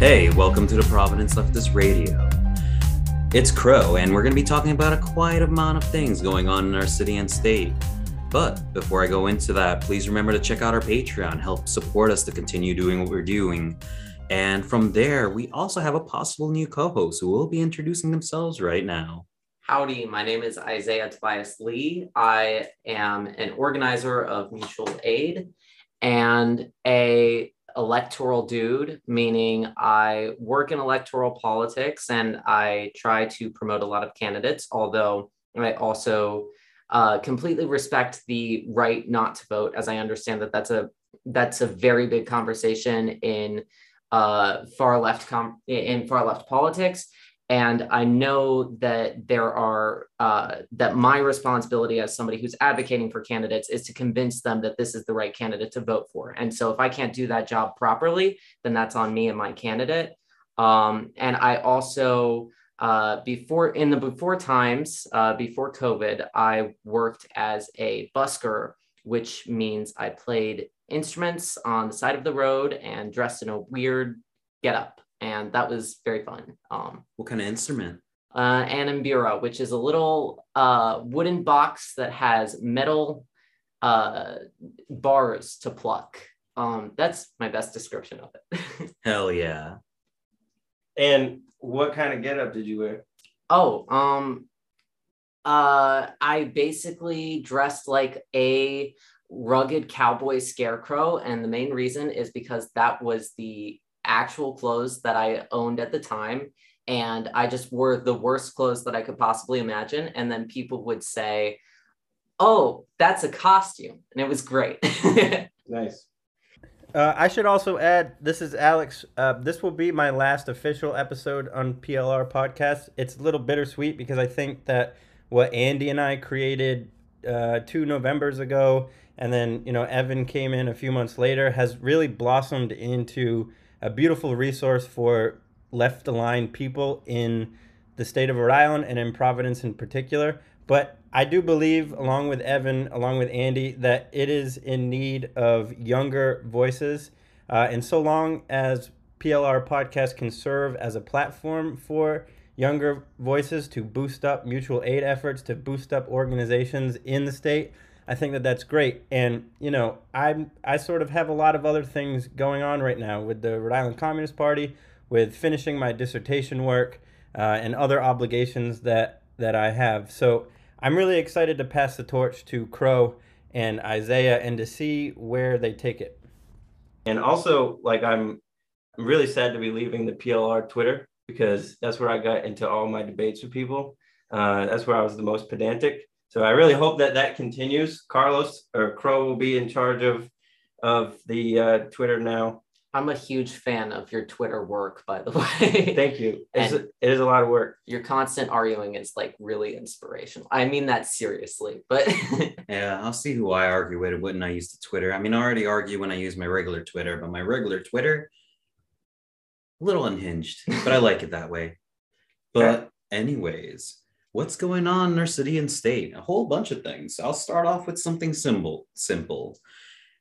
Hey, welcome to the Providence Leftist Radio. It's Crow, and we're going to be talking about a quiet amount of things going on in our city and state. But before I go into that, please remember to check out our Patreon, help support us to continue doing what we're doing. And from there, we also have a possible new co host who will be introducing themselves right now. Howdy, my name is Isaiah Tobias Lee. I am an organizer of mutual aid and a electoral dude, meaning I work in electoral politics and I try to promote a lot of candidates, although I also uh, completely respect the right not to vote, as I understand that that's a that's a very big conversation in uh, far left com- in far left politics. And I know that there are uh, that my responsibility as somebody who's advocating for candidates is to convince them that this is the right candidate to vote for. And so if I can't do that job properly, then that's on me and my candidate. Um, and I also uh, before in the before times uh, before COVID, I worked as a busker, which means I played instruments on the side of the road and dressed in a weird getup and that was very fun. Um, what kind of instrument? Uh, an mbira, which is a little uh, wooden box that has metal uh, bars to pluck. Um, that's my best description of it. Hell yeah! And what kind of getup did you wear? Oh, um, uh, I basically dressed like a rugged cowboy scarecrow, and the main reason is because that was the actual clothes that I owned at the time. And I just wore the worst clothes that I could possibly imagine. And then people would say, Oh, that's a costume. And it was great. nice. Uh, I should also add this is Alex. Uh, this will be my last official episode on PLR podcast. It's a little bittersweet because I think that what Andy and I created uh, two Novembers ago, and then you know Evan came in a few months later, has really blossomed into a beautiful resource for left aligned people in the state of Rhode Island and in Providence in particular. But I do believe, along with Evan, along with Andy, that it is in need of younger voices. Uh, and so long as PLR podcast can serve as a platform for younger voices to boost up mutual aid efforts, to boost up organizations in the state, I think that that's great. And you know, I I sort of have a lot of other things going on right now with the Rhode Island Communist Party, with finishing my dissertation work, uh, and other obligations that that I have. So I'm really excited to pass the torch to Crow and Isaiah and to see where they take it. And also, like I'm, I'm really sad to be leaving the PLR Twitter because that's where I got into all my debates with people. Uh, that's where I was the most pedantic. So I really hope that that continues. Carlos or Crow will be in charge of of the uh, Twitter now. I'm a huge fan of your Twitter work, by the way. Thank you. It's, it is a lot of work. Your constant arguing is like really inspirational. I mean that seriously, but yeah, I'll see who I argue with when I use the Twitter. I mean, I already argue when I use my regular Twitter, but my regular Twitter, a little unhinged, but I like it that way. But anyways, what's going on in our city and state? A whole bunch of things. I'll start off with something simple. Simple.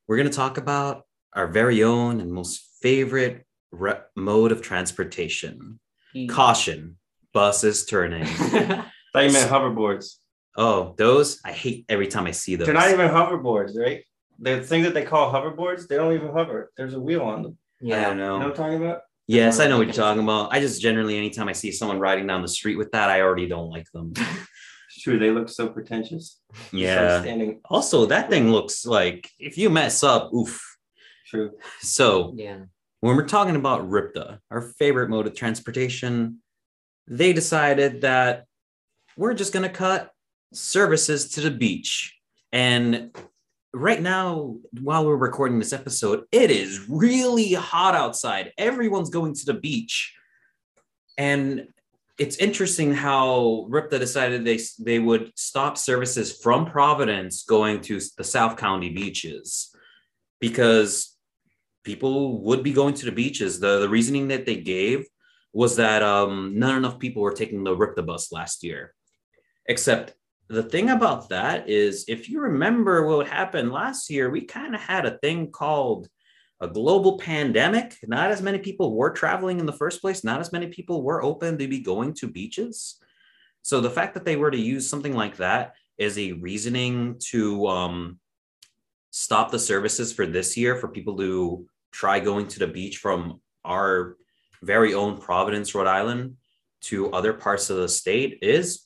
We're going to talk about our very own and most favorite re- mode of transportation. Hmm. Caution, buses turning. I you meant hoverboards. Oh, those I hate every time I see those. They're not even hoverboards, right? The thing that they call hoverboards, they don't even hover. There's a wheel on them. Yeah, I don't know. You know what I'm talking about? Yes, I know what you're talking about. I just generally, anytime I see someone riding down the street with that, I already don't like them. it's true. They look so pretentious. Yeah. Standing. Also, that thing looks like if you mess up, oof. True. So, yeah. When we're talking about RIPTA, our favorite mode of transportation, they decided that we're just going to cut services to the beach. And right now, while we're recording this episode, it is really hot outside. Everyone's going to the beach. And it's interesting how RIPTA decided they, they would stop services from Providence going to the South County beaches because people would be going to the beaches. The, the reasoning that they gave was that um, not enough people were taking the RIPTA bus last year. Except the thing about that is if you remember what happened last year we kind of had a thing called a global pandemic. Not as many people were traveling in the first place. Not as many people were open to be going to beaches. So the fact that they were to use something like that as a reasoning to um, stop the services for this year for people to try going to the beach from our very own Providence, Rhode Island to other parts of the state is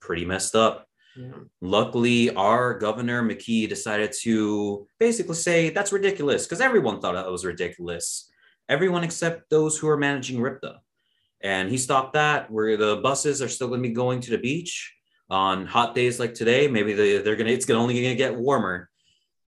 pretty messed up. Yeah. Luckily, our governor McKee decided to basically say that's ridiculous because everyone thought that was ridiculous. Everyone except those who are managing RIPTA. And he stopped that where the buses are still going to be going to the beach on hot days like today. Maybe they, they're going to, it's gonna, only going to get warmer.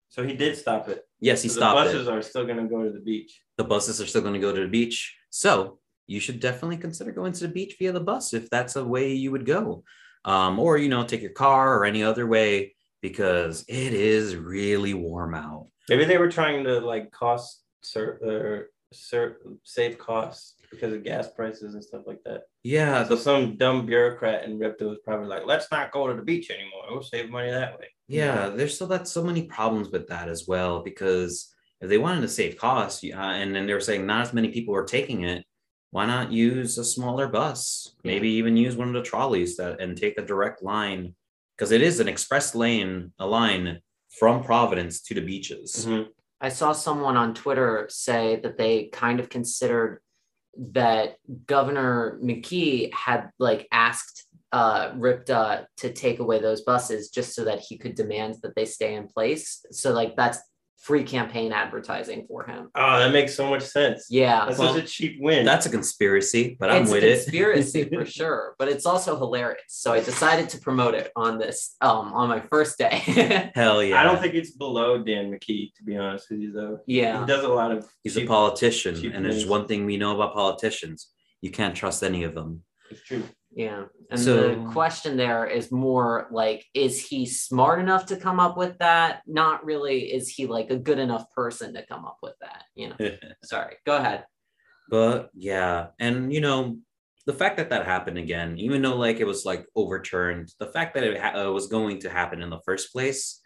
So he did stop it. Yes, he So stopped the it. buses are still going to go to the beach. the buses are still going to go to the beach. So you should definitely consider going to the beach via the bus if that's a way you would go. Um, or, you know, take your car or any other way because it is really warm out. Maybe they were trying to like cost ser- or ser- save costs because of gas prices and stuff like that. Yeah, So the, some dumb bureaucrat in Ripta was probably like, let's not go to the beach anymore. We'll save money that way. yeah, there's still that so many problems with that as well because if they wanted to save costs uh, and then they were saying not as many people are taking it, why not use a smaller bus? Maybe even use one of the trolleys that and take a direct line because it is an express lane, a line from Providence to the beaches. Mhm. I saw someone on Twitter say that they kind of considered that Governor McKee had like asked uh, Ripta to take away those buses just so that he could demand that they stay in place. So like that's free campaign advertising for him. Oh, that makes so much sense. Yeah. That's Well, such a cheap win. That's a conspiracy, but I'm it's with a it. conspiracy for sure, but it's also hilarious. So I decided to promote it on this um on my first day. Hell yeah. I don't think it's below Dan McKee, to be honest with you, though. yeah. He does a lot of. he's a politician, and there's one thing we know about politicians: you can't trust any of them. It's true. Yeah. And So- the question there is more like, is he smart enough to come up with that? Not really. Is he like a good enough person to come up with that? You know, sorry. Go ahead. but yeah, and you know, the fact that that happened again, even though like it was like overturned, the fact that it ha- uh, was going to happen in the first place,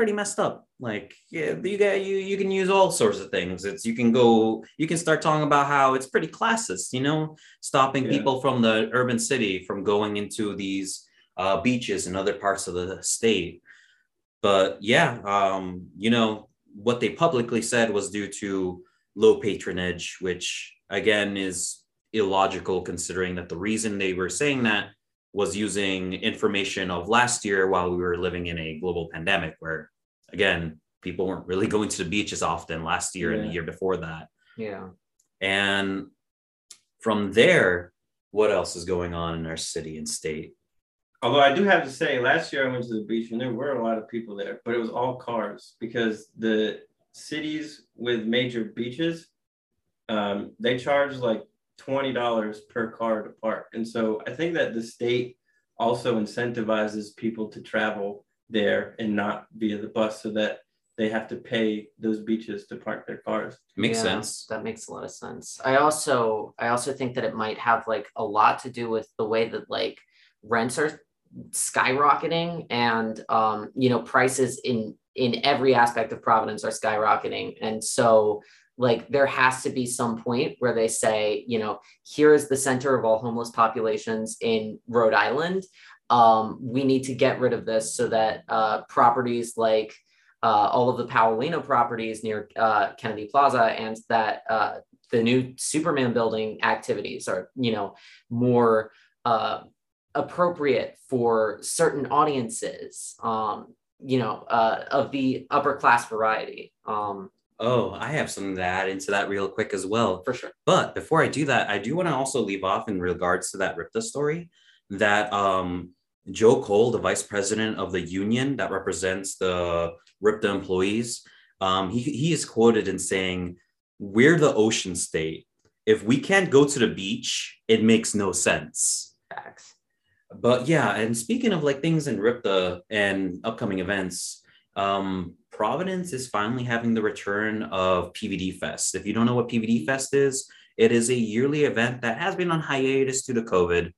pretty messed up. Like, yeah, you get you you can use all sorts of things. It's you can go, you can start talking about how it's pretty classist, you know, stopping Yeah. people from the urban city from going into these uh, beaches and other parts of the state. But yeah, um, you know, what they publicly said was due to low patronage, which again is illogical considering that the reason they were saying that was using information of last year while we were living in a global pandemic where again people weren't really going to the beach as often last year and the year before that. Yeah. and from there what else is going on in our city and state? Although I do have to say, last year I went to the beach and there were a lot of people there, but it was all cars because the cities with major beaches, um, they charge like twenty dollars per car to park, and so I think that the state also incentivizes people to travel there and not via the bus, so that they have to pay those beaches to park their cars. makes Yeah, sense That makes a lot of sense. I also I also think that it might have like a lot to do with the way that like rents are skyrocketing and um you know prices in in every aspect of Providence are skyrocketing. And so like there has to be some point where they say, you know, here is the center of all homeless populations in Rhode Island. Um, we need to get rid of this so that uh, properties like uh, all of the Paolino properties near uh, Kennedy Plaza and that uh, the new Superman building activities are, you know, more uh, appropriate for certain audiences, um, you know, uh, of the upper class variety, um, oh i have something to add into that real quick as well for sure. But before I do that, I do want to also leave off in regards to that RIPTA story that um, Joe Cole, the vice president of the union that represents the RIPTA employees, um, he, he is quoted in saying, We're the ocean state. If we can't go to the beach, it makes no sense. Facts. But yeah, and speaking of like things in RIPTA and upcoming events, um, Providence is finally having the return of PVD Fest. If you don't know what PVD Fest is, it is a yearly event that has been on hiatus due to COVID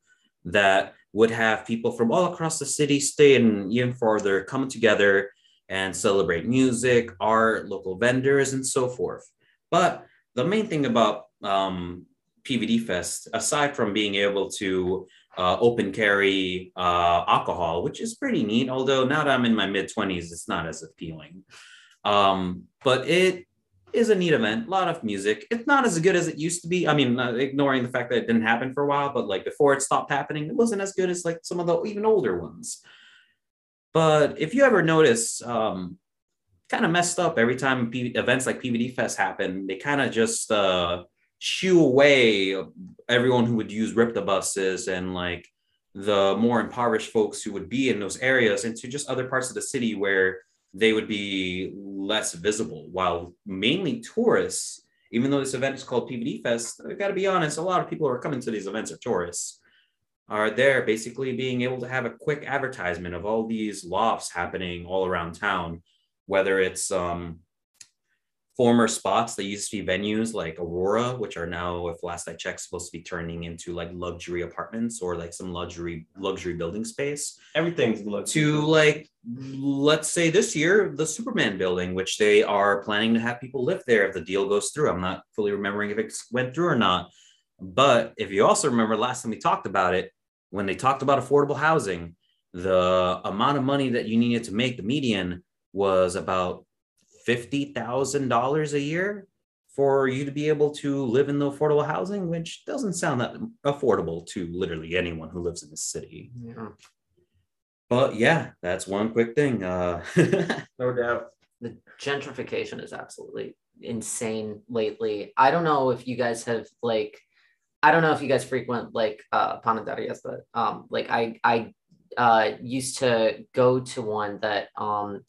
that would have people from all across the city, state, and even farther coming together and celebrate music, art, local vendors, and so forth. But the main thing about um, PVD Fest, aside from being able to uh, open carry uh, alcohol, which is pretty neat, although now that I'm in my mid 20s, it's not as appealing. Um, but it is a neat event, a lot of music. It's not as good as it used to be. I mean, uh, ignoring the fact that it didn't happen for a while, but like before it stopped happening, it wasn't as good as like some of the even older ones. But if you ever notice, um, kind of messed up every time P- events like PVD Fest happen, they kind of just uh, shoo away everyone who would use RIPTA buses and like the more impoverished folks who would be in those areas into just other parts of the city where they would be less visible. While mainly tourists, even though this event is called PVD Fest, I've got to be honest, a lot of people who are coming to these events are tourists. Are there basically being able to have a quick advertisement of all these lofts happening all around town, whether it's um, former spots that used to be venues like Aurora, which are now, if last I checked, supposed to be turning into like luxury apartments or like some luxury luxury building space. Everything's look To like, let's say this year, the Superman building, which they are planning to have people live there if the deal goes through. I'm not fully remembering if it went through or not. But if you also remember last time we talked about it, when they talked about affordable housing, the amount of money that you needed to make the median was about $50,000 a year for you to be able to live in the affordable housing, which doesn't sound that affordable to literally anyone who lives in the city. Yeah. But yeah, that's one quick thing. Uh, no doubt. The gentrification is absolutely insane lately. I don't know if you guys have like I don't know if you guys frequent like uh panaderias, but um like I I uh used to go to one that um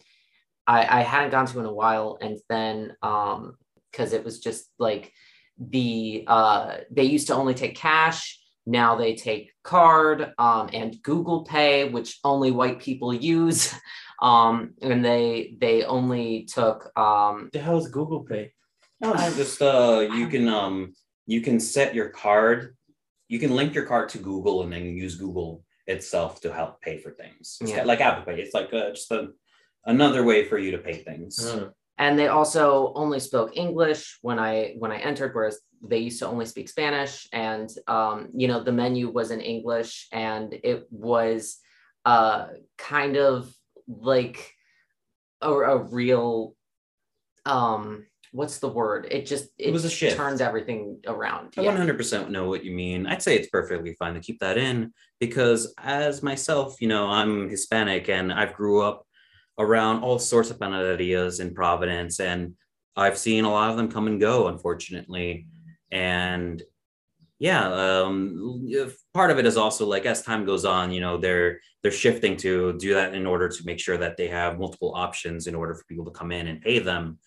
I, I hadn't gone to in a while and then um because it was just like the uh they used to only take cash now they take card um and google pay which only white people use um and they they only took um The hell is Google Pay? no, it's just uh, you can um, you can set your card, you can link your card to Google and then use Google itself to help pay for things. It's Yeah. like Apple Pay. It's like uh, just a, another way for you to pay things. Uh, and they also only spoke english when i when i entered whereas they used to only speak spanish and um, you know the menu was in english and it was uh, kind of like a, a real um what's the word it just it, It was a shift. turns everything around I yeah. 100% know what you mean. I'd say it's perfectly fine to keep that in because, as myself, you know, I'm Hispanic and I've grew up around all sorts of panaderias in Providence, and I've seen a lot of them come and go, unfortunately. And yeah, um, part of it is also like as time goes on, you know, they're they're shifting to do that in order to make sure that they have multiple options in order for people to come in and pay them.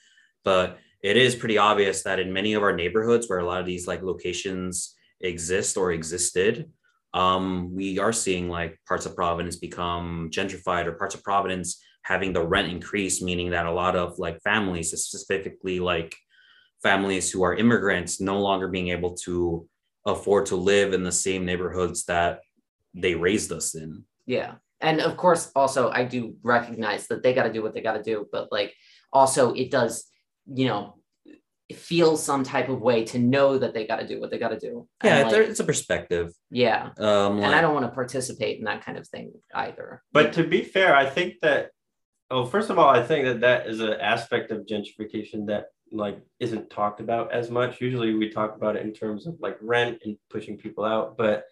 But it is pretty obvious that in many of our neighborhoods where a lot of these like locations exist or existed um, we are seeing like parts of providence become gentrified or parts of providence having the rent increase meaning that a lot of like families specifically like families who are immigrants no longer being able to afford to live in the same neighborhoods that they raised us in Yeah. And of course, also, I do recognize that they got to do what they got to do, but like, also, it does, you know, feel some type of way to know that they got to do what they got to do. Yeah like, it's a perspective yeah. um And I don't want to participate in that kind of thing either. But to be fair, I think that oh, first of all, I think that that is an aspect of gentrification that like isn't talked about as much. Usually, we talk about it in terms of like rent and pushing people out, but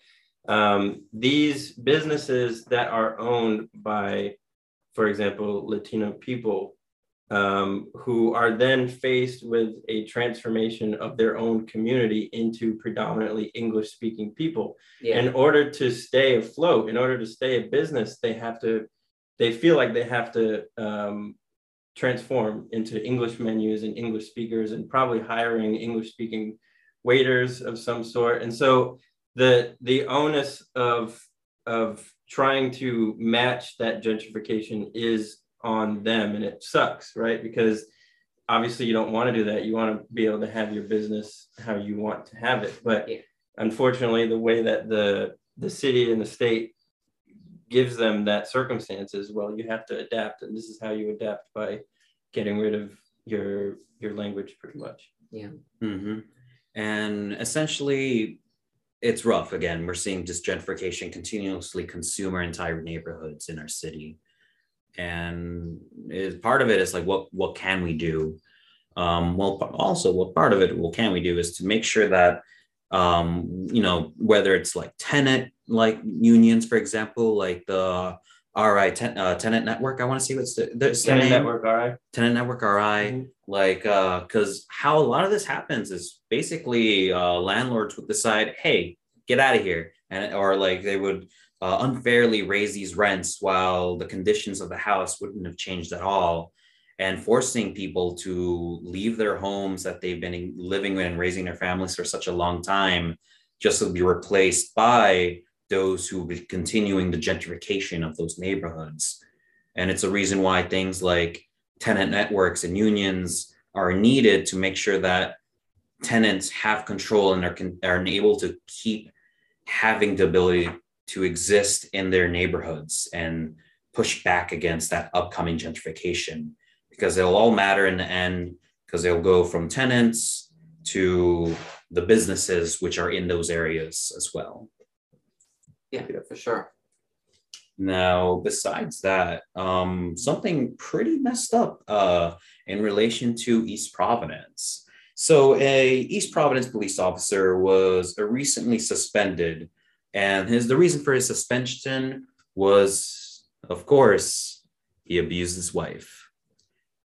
um, these businesses that are owned by, for example, Latino people. Um, who are then faced with a transformation of their own community into predominantly English speaking people Yeah. in order to stay afloat, in order to stay a business, they have to, they feel like they have to um, transform into English menus and English speakers and probably hiring English speaking waiters of some sort. And so the the onus of of trying to match that gentrification is on them and it sucks, right? Because obviously you don't want to do that. You want to be able to have your business how you want to have it. But Yeah. unfortunately, the way that the the city and the state gives them that circumstance circumstances, well, you have to adapt, and this is how you adapt by getting rid of your your language, pretty much. hmm And essentially, it's rough. Again, we're seeing just gentrification continuously consume our entire neighborhoods in our city, and is part of it is like what what can we do? Um, well, also what part of it what can we do is to make sure that um, you know whether it's like tenant like unions, for example, like the RI ten, uh, tenant network. I want to see what's the, the, Tenant name network, right. tenant network RI Mhm. like uh because how a lot of this happens is basically uh landlords would decide hey get out of here and or like they would uh, unfairly raise these rents while the conditions of the house wouldn't have changed at all and forcing people to leave their homes that they've been living in and raising their families for such a long time just to be replaced by those who will be continuing the gentrification of those neighborhoods. And it's a reason why things like tenant networks and unions are needed to make sure that tenants have control and are, are able to keep having the ability to exist in their neighborhoods and push back against that upcoming gentrification. Because it'll all matter in the end because they'll go from tenants to the businesses which are in those areas as well Yeah, for sure. Now, besides that, um, something pretty messed up uh, in relation to East Providence. So, a East Providence police officer was uh, recently suspended, and his the reason for his suspension was, of course, he abused his wife.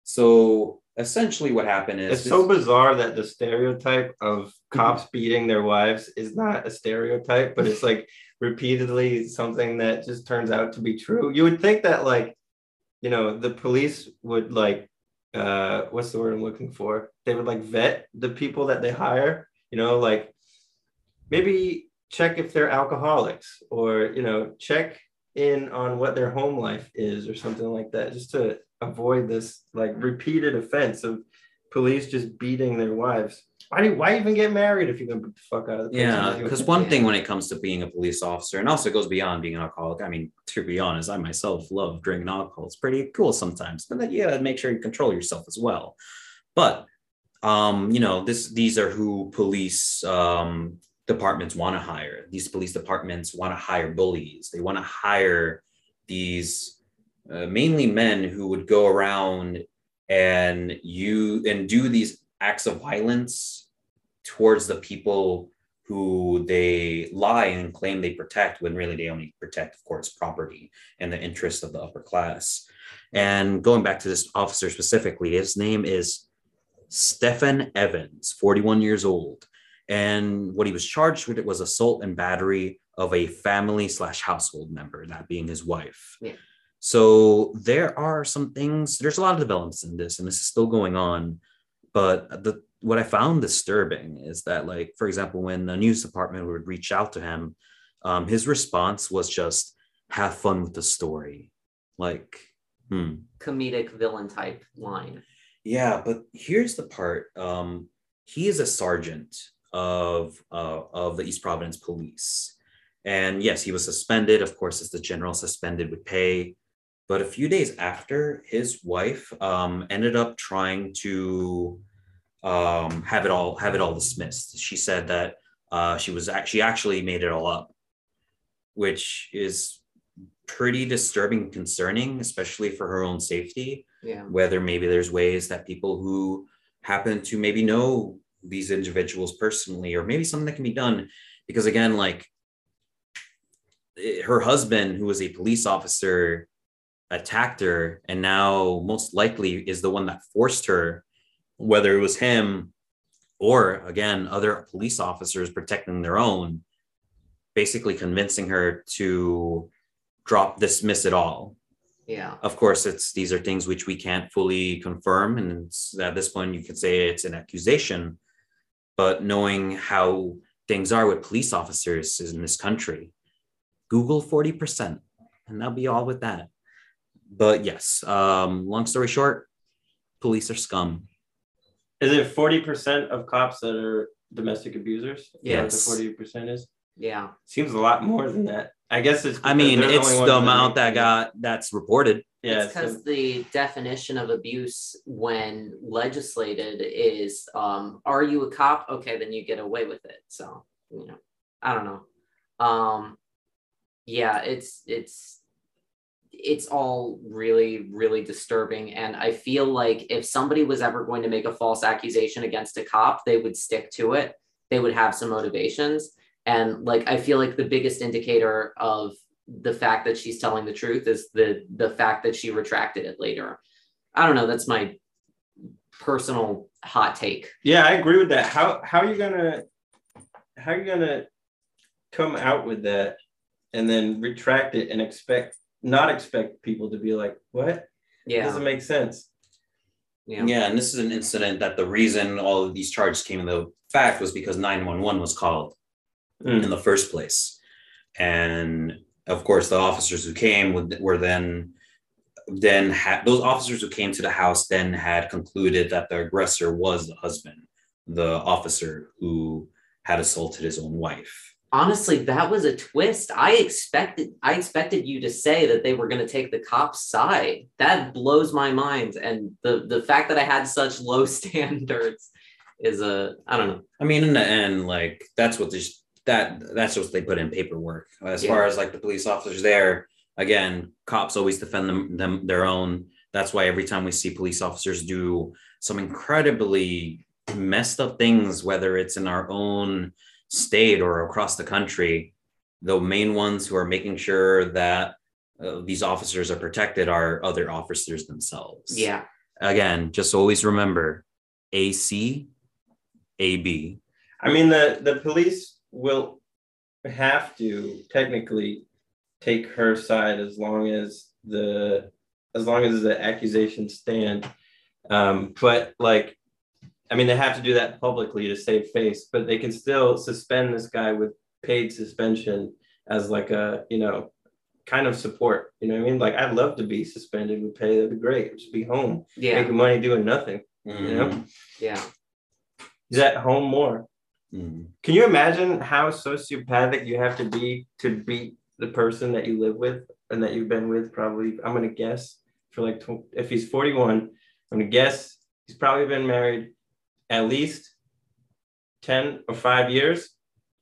So, essentially, what happened is It's so bizarre that the stereotype of cops beating their wives is not a stereotype, but it's like repeatedly something that just turns out to be true. You would think that like, you know, the police would like uh what's the word I'm looking for? They would like vet the people that they hire, you know, like maybe check if they're alcoholics or, you know, check in on what their home life is or something like that just to avoid this like repeated offense of police just beating their wives. Why do why even get married if you're gonna beat the fuck out of the? Yeah, because one thing when it comes to being a police officer, and also it goes beyond being an alcoholic. I mean, to be honest, I myself love drinking alcohol. It's pretty cool sometimes, but then you gotta make sure you control yourself as well. But um, you know, this these are who police um departments want to hire. These police departments want to hire bullies. They want to hire these uh, mainly men who would go around and you and do these acts of violence towards the people who they lie and claim they protect when really they only protect of course property and the interests of the upper class. And going back to this officer specifically his name is stephen evans 41 years old. And what he was charged with it was assault and battery of a family slash household member that being his wife. Yeah. so there are some things there's a lot of developments in this and this is still going on but the what I found disturbing is that, like, for example, when the news department would reach out to him, um, his response was just "have fun with the story." Like, hmm, Comedic villain type line. yeah, but here's the part. Um, he is a sergeant of uh, of the East Providence Police, and yes, he was suspended. Of course, as the general suspended with pay. But a few days after, his wife um, ended up trying to um, have it all have it all dismissed. She said that uh, she was actually actually made it all up, which is pretty disturbing, concerning, especially for her own safety Yeah. whether maybe there's ways that people who happen to maybe know these individuals personally or maybe something that can be done because again like her husband who was a police officer attacked her and now most likely is the one that forced her whether it was him or again other police officers protecting their own basically convincing her to drop dismiss it all. Yeah. of course it's these are things which we can't fully confirm and it's, at this point you could say it's an accusation. But knowing how things are with police officers in this country google 40% and that'll be all with that. But yes um, long story short police are scum Is it forty percent of cops that are domestic abusers? Is that what Yes. the forty percent is. Yeah. Seems a lot more than that. I guess it's. I mean, it's only the amount that got that's reported. Yeah, it's because so- the definition of abuse when legislated is um are you a cop okay then you get away with it so you know i don't know um yeah it's it's it's all really really disturbing. And i feel like if somebody was ever going to make a false accusation against a cop they would stick to it. They would have some motivations. And like i feel like the biggest indicator of the fact that she's telling the truth is the the fact that she retracted it later. I don't know. That's my personal hot take. Yeah, I agree with that. How how are you gonna how are you gonna come out with that and then retract it and expect not expect people to be like, what? It yeah doesn't make sense. yeah Yeah, and this is an incident that the reason all of these charges came into fact was because 911 was called Mm. in the first place. And of course, the officers who came would, were then then had those officers who came to the house then had concluded that the aggressor was the husband, the officer who had assaulted his own wife. Honestly that was a twist i expected i expected you to say that they were going to take the cops side that blows my mind and the the fact that i had such low standards is a i don't know I mean, in the end, like that's what this that that's what they put in paperwork. As Yeah. far as like the police officers there, again, cops always defend them them their own. That's why every time we see police officers do some incredibly messed up things, whether it's in our own state or across the country, the main ones who are making sure that uh, these officers are protected are other officers themselves. yeah Again, just always remember, AC, AB. I mean the the police will have to technically take her side as long as the as long as the accusations stand. Um, but like I mean they have to do that publicly to save face, but they can still suspend this guy with paid suspension as like a you know kind of support. You know what I mean? Like I'd love to be suspended with pay. That'd be great. Just be home, yeah making money doing nothing. You know? yeah He's at home more. Mm. Can you imagine how sociopathic you have to be to beat the person that you live with and that you've been with? Probably, I'm gonna guess for like tw- if he's 41, I'm gonna guess he's probably been married at least 10 or five years,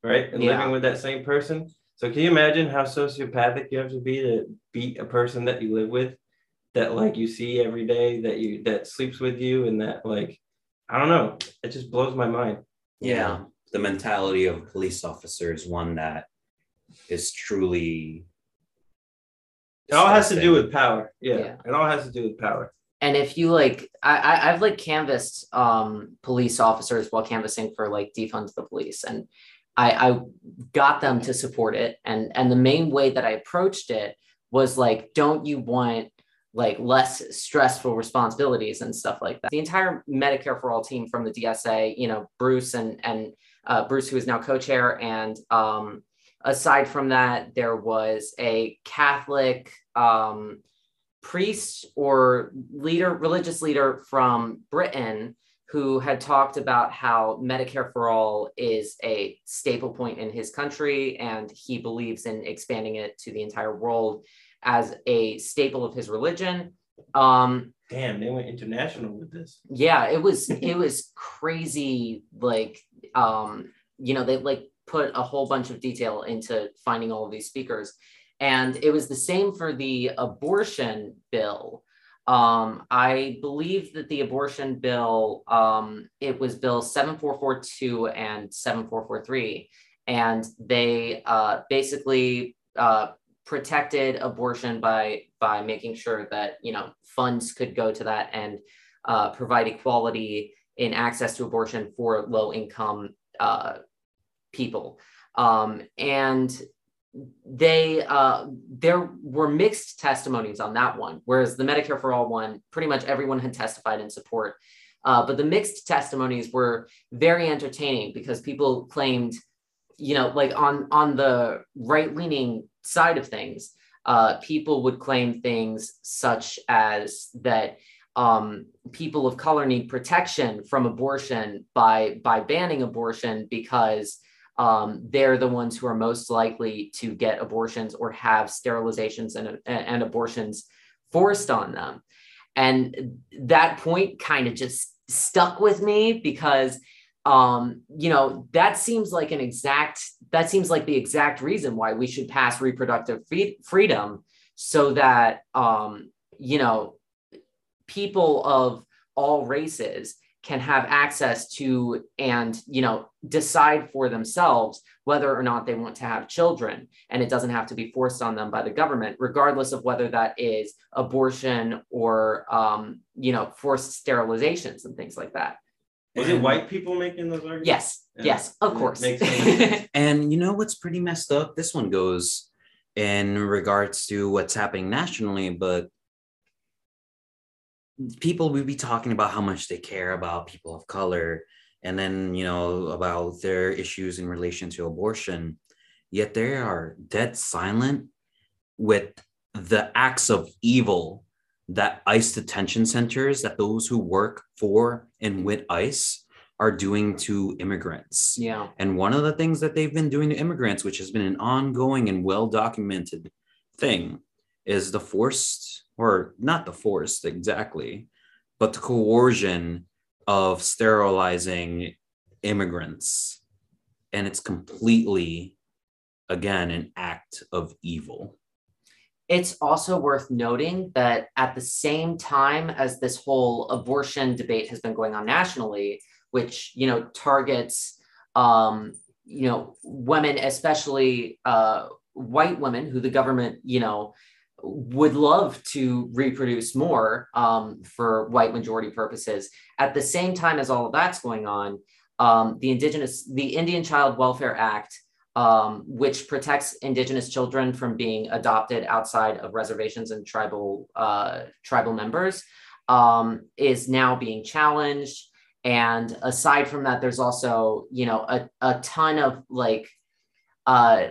right? And Yeah. living with that same person. So can you imagine how sociopathic you have to be to beat a person that you live with, that like you see every day, that you that sleeps with you, and that like I don't know, it just blows my mind. yeah the mentality of a police officer is one that is truly It all has to do with power. Yeah, Yeah. it all has to do with power. and if you like I, i've like canvassed um police officers while canvassing for like defund the police and i i got them to support it and and the main way that i approached it was like don't you want like less stressful responsibilities and stuff like that? The entire medicare for all team from the dsa you know bruce and and uh, bruce who is now co-chair and um aside from that there was a catholic um priest or leader, religious leader from Britain who had talked about how Medicare for all is a staple point in his country and he believes in expanding it to the entire world as a staple of his religion. Um, Damn, they went international with this. yeah, it was it was crazy. Like, um, you know, they like put a whole bunch of detail into finding all of these speakers, and it was the same for the abortion bill. Um, I believe that the abortion bill, um, it was Bill seven four four two and seven four four three, and they uh, basically uh, protected abortion by by making sure that you know funds could go to that and uh, provide equality in access to abortion for low income uh, people. Um, and they uh, there were mixed testimonies on that one, whereas the Medicare for All one, pretty much everyone had testified in support. Uh, but the mixed testimonies were very entertaining because people claimed, you know, like on on the right leaning side of things, uh, people would claim things such as that um, people of color need protection from abortion by by banning abortion because um, they're the ones who are most likely to get abortions or have sterilizations and, and abortions forced on them. And that point kind of just stuck with me because um, you know, that seems like an exact, that seems like the exact reason why we should pass reproductive free- freedom so that, um, you know, people of all races can have access to and you know decide for themselves whether or not they want to have children and it doesn't have to be forced on them by the government regardless of whether that is abortion or um, you know forced sterilizations and things like that is it white people making those arguments yes Yeah. yes of Yeah, course makes. And you know what's pretty messed up? This one goes in regards to what's happening nationally, but people would be talking about how much they care about people of color and then, you know, about their issues in relation to abortion. Yet they are dead silent with the acts of evil that ICE detention centers, that those who work for and with ICE are doing to immigrants. yeah And one of the things that they've been doing to immigrants, which has been an ongoing and well documented thing, is the forced, or not the forced exactly, but the coercion of sterilizing immigrants. And it's completely, again, an act of evil. It's also worth noting that at the same time as this whole abortion debate has been going on nationally, which you know targets um, you know women, especially uh, white women, who the government you know would love to reproduce more um, for white majority purposes. At the same time as all of that's going on, um, the indigenous the Indian Child Welfare Act um, which protects indigenous children from being adopted outside of reservations and tribal uh, tribal members um, is now being challenged and aside from that there's also you know a, a ton of like uh,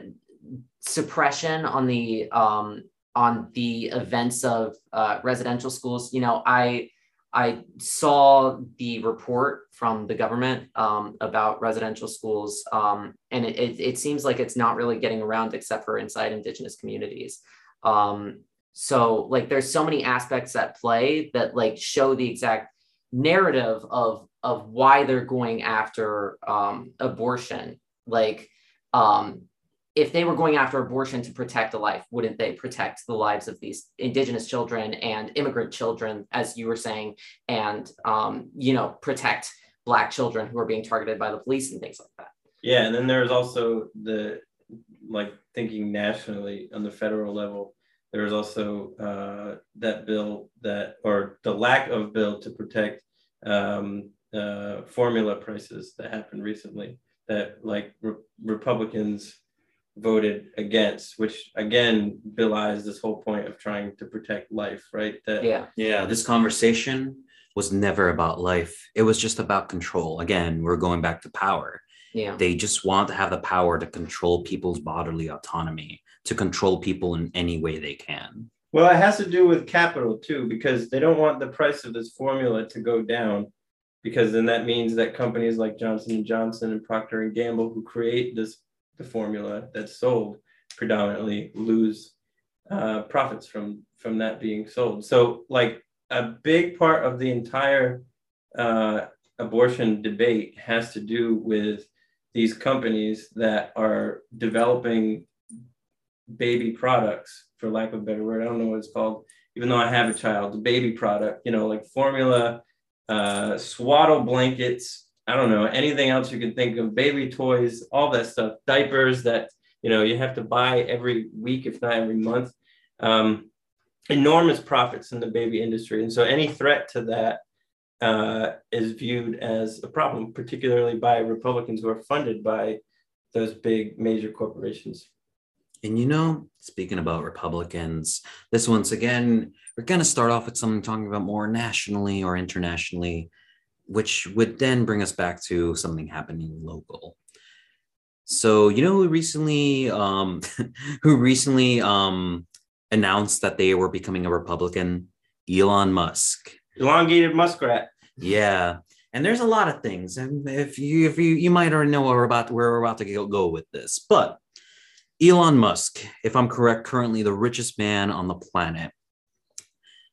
suppression on the um, on the events of uh, residential schools you know i I saw the report from the government um, about residential schools, um, and it, it, it, seems like it's not really getting around except for inside Indigenous communities. Um, so, like, there's so many aspects at play that like show the exact narrative of of why they're going after um, abortion. Like, um, if they were going after abortion to protect a life, wouldn't they protect the lives of these indigenous children and immigrant children, as you were saying, and um, you know, protect black children who are being targeted by the police and things like that? Yeah, and then there's also the like thinking nationally on the federal level. There was also uh, that bill that, or the lack of bill to protect um, uh, formula prices that happened recently. That like re- Republicans voted against, which again belies this whole point of trying to protect life, right? That Yeah, Yeah, this conversation was never about life. It was just about control. Again, we're going back to power. yeah, They just want to have the power to control people's bodily autonomy, to control people in any way they can. Well, it has to do with capital too, because they don't want the price of this formula to go down, because then that means that companies like Johnson and Johnson and Procter and Gamble, who create this the formula that's sold, predominantly lose uh, profits from from that being sold. So, like a big part of the entire uh, abortion debate has to do with these companies that are developing baby products, for lack of a better word. I don't know what it's called, even though I have a child, the baby product, you know, like formula, uh, swaddle blankets, I don't know, anything else you can think of, baby toys, all that stuff, diapers that, you know, you have to buy every week, if not every month. Um, enormous profits in the baby industry. And so any threat to that uh, is viewed as a problem, particularly by Republicans who are funded by those big major corporations. And you know, speaking about Republicans, this once again, we're going to start off with something talking about more nationally or internationally, which would then bring us back to something happening local. So, you know who recently um who recently um announced that they were becoming a Republican? Elon Musk. Elongated muskrat. Yeah. And there's a lot of things, and if you if you you might already know where we're about where we're about to go, go with this, but Elon Musk, if I'm correct, currently the richest man on the planet,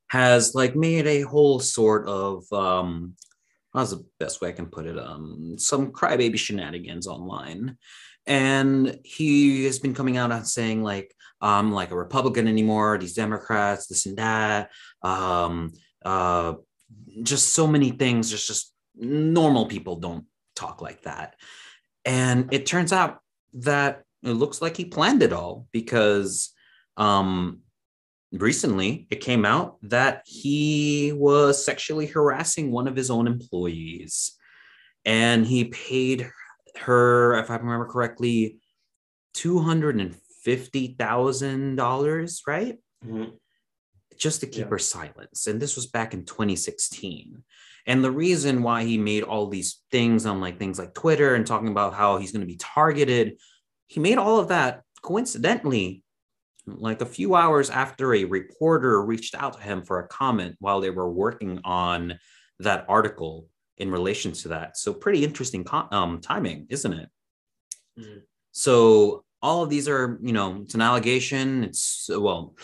has like made a whole sort of um how's the best way I can put it? Um, some crybaby shenanigans online. And he has been coming out and saying, like, I'm like a Republican anymore, these Democrats, this and that. Um, uh, just so many things, just just normal people don't talk like that. And it turns out that it looks like he planned it all because um recently it came out that he was sexually harassing one of his own employees and he paid her if i remember correctly $250000 right Mhm. just to keep Yeah. her silence and this was back in 2016 and the reason why he made all these things on like things like twitter and talking about how he's going to be targeted he made all of that coincidentally like a few hours after a reporter reached out to him for a comment while they were working on that article in relation to that. So pretty interesting um, timing, isn't it? Mhm. So all of these are, you know, it's an allegation. It's well,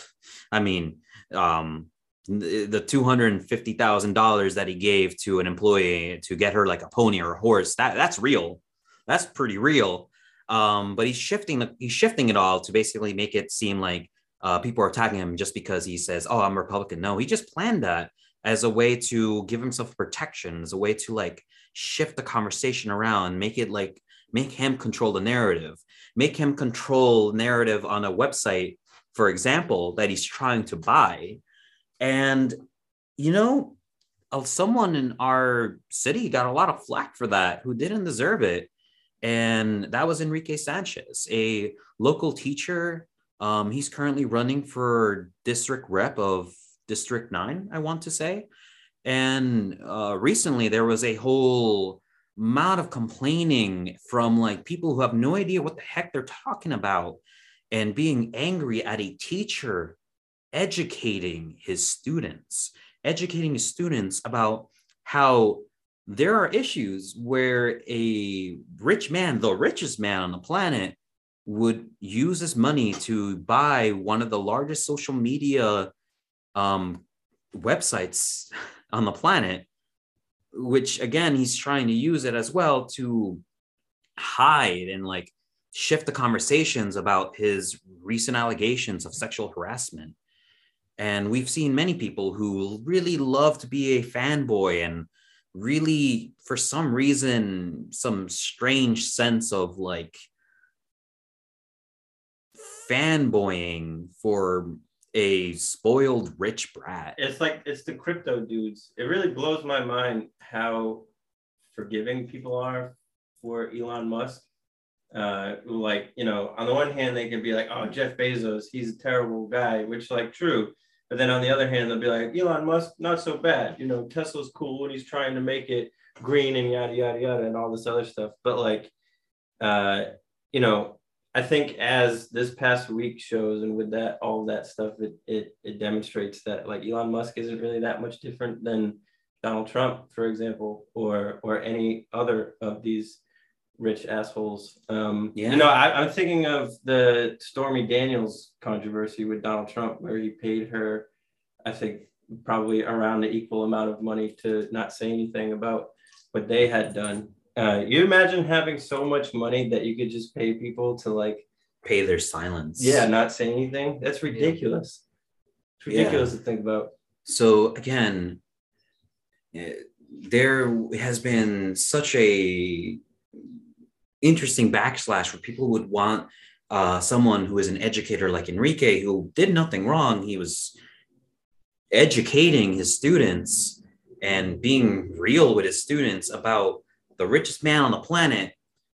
I mean, um, the the two hundred and fifty thousand dollars that he gave to an employee to get her like a pony or a horse that that's real. That's pretty real um, but he's shifting the he's shifting it all to basically make it seem like uh, people are attacking him just because he says, "Oh, I'm Republican." No, he just planned that as a way to give himself protection, as a way to like shift the conversation around, make it like make him control the narrative, make him control narrative on a website, for example, that he's trying to buy, and you know. Someone in our city got a lot of flack for that who didn't deserve it and that was Enrique Sanchez, a local teacher. Um, he's currently running for district rep of District 9, I want to say. And uh, recently there was a whole amount of complaining from like people who have no idea what the heck they're talking about and being angry at a teacher educating his students, educating his students about how there are issues where a rich man, the richest man on the planet, would use his money to buy one of the largest social media um, websites on the planet, which again, he's trying to use it as well to hide and like shift the conversations about his recent allegations of sexual harassment. And we've seen many people who really love to be a fanboy and really for some reason some strange sense of like fanboying for a spoiled rich brat It's like it's the crypto dudes. It really blows my mind how forgiving people are for Elon Musk. Uh, like you know, on the one hand, they can be like, "Oh, Jeff Bezos, he's a terrible guy," which like true. But then on the other hand, they'll be like, Elon Musk, not so bad. You know, Tesla's cool and he's trying to make it green and yada yada yada and all this other stuff. But like, uh, you know, I think as this past week shows, and with that all that stuff, it it it demonstrates that like Elon Musk isn't really that much different than Donald Trump, for example, or or any other of these rich assholes. Um, Yeah. You know, I, I'm thinking of the Stormy Daniels controversy with Donald Trump, where he paid her, I think, probably around the equal amount of money to not say anything about what they had done. Uh, you imagine having so much money that you could just pay people to like, pay their silence yeah, not say anything? That's ridiculous. It's Yeah. ridiculous to think about. so again eh, there has been such a interesting backslash where people would want uh, someone who is an educator like enrique who did nothing wrong. He was educating his students and being real with his students about the richest man on the planet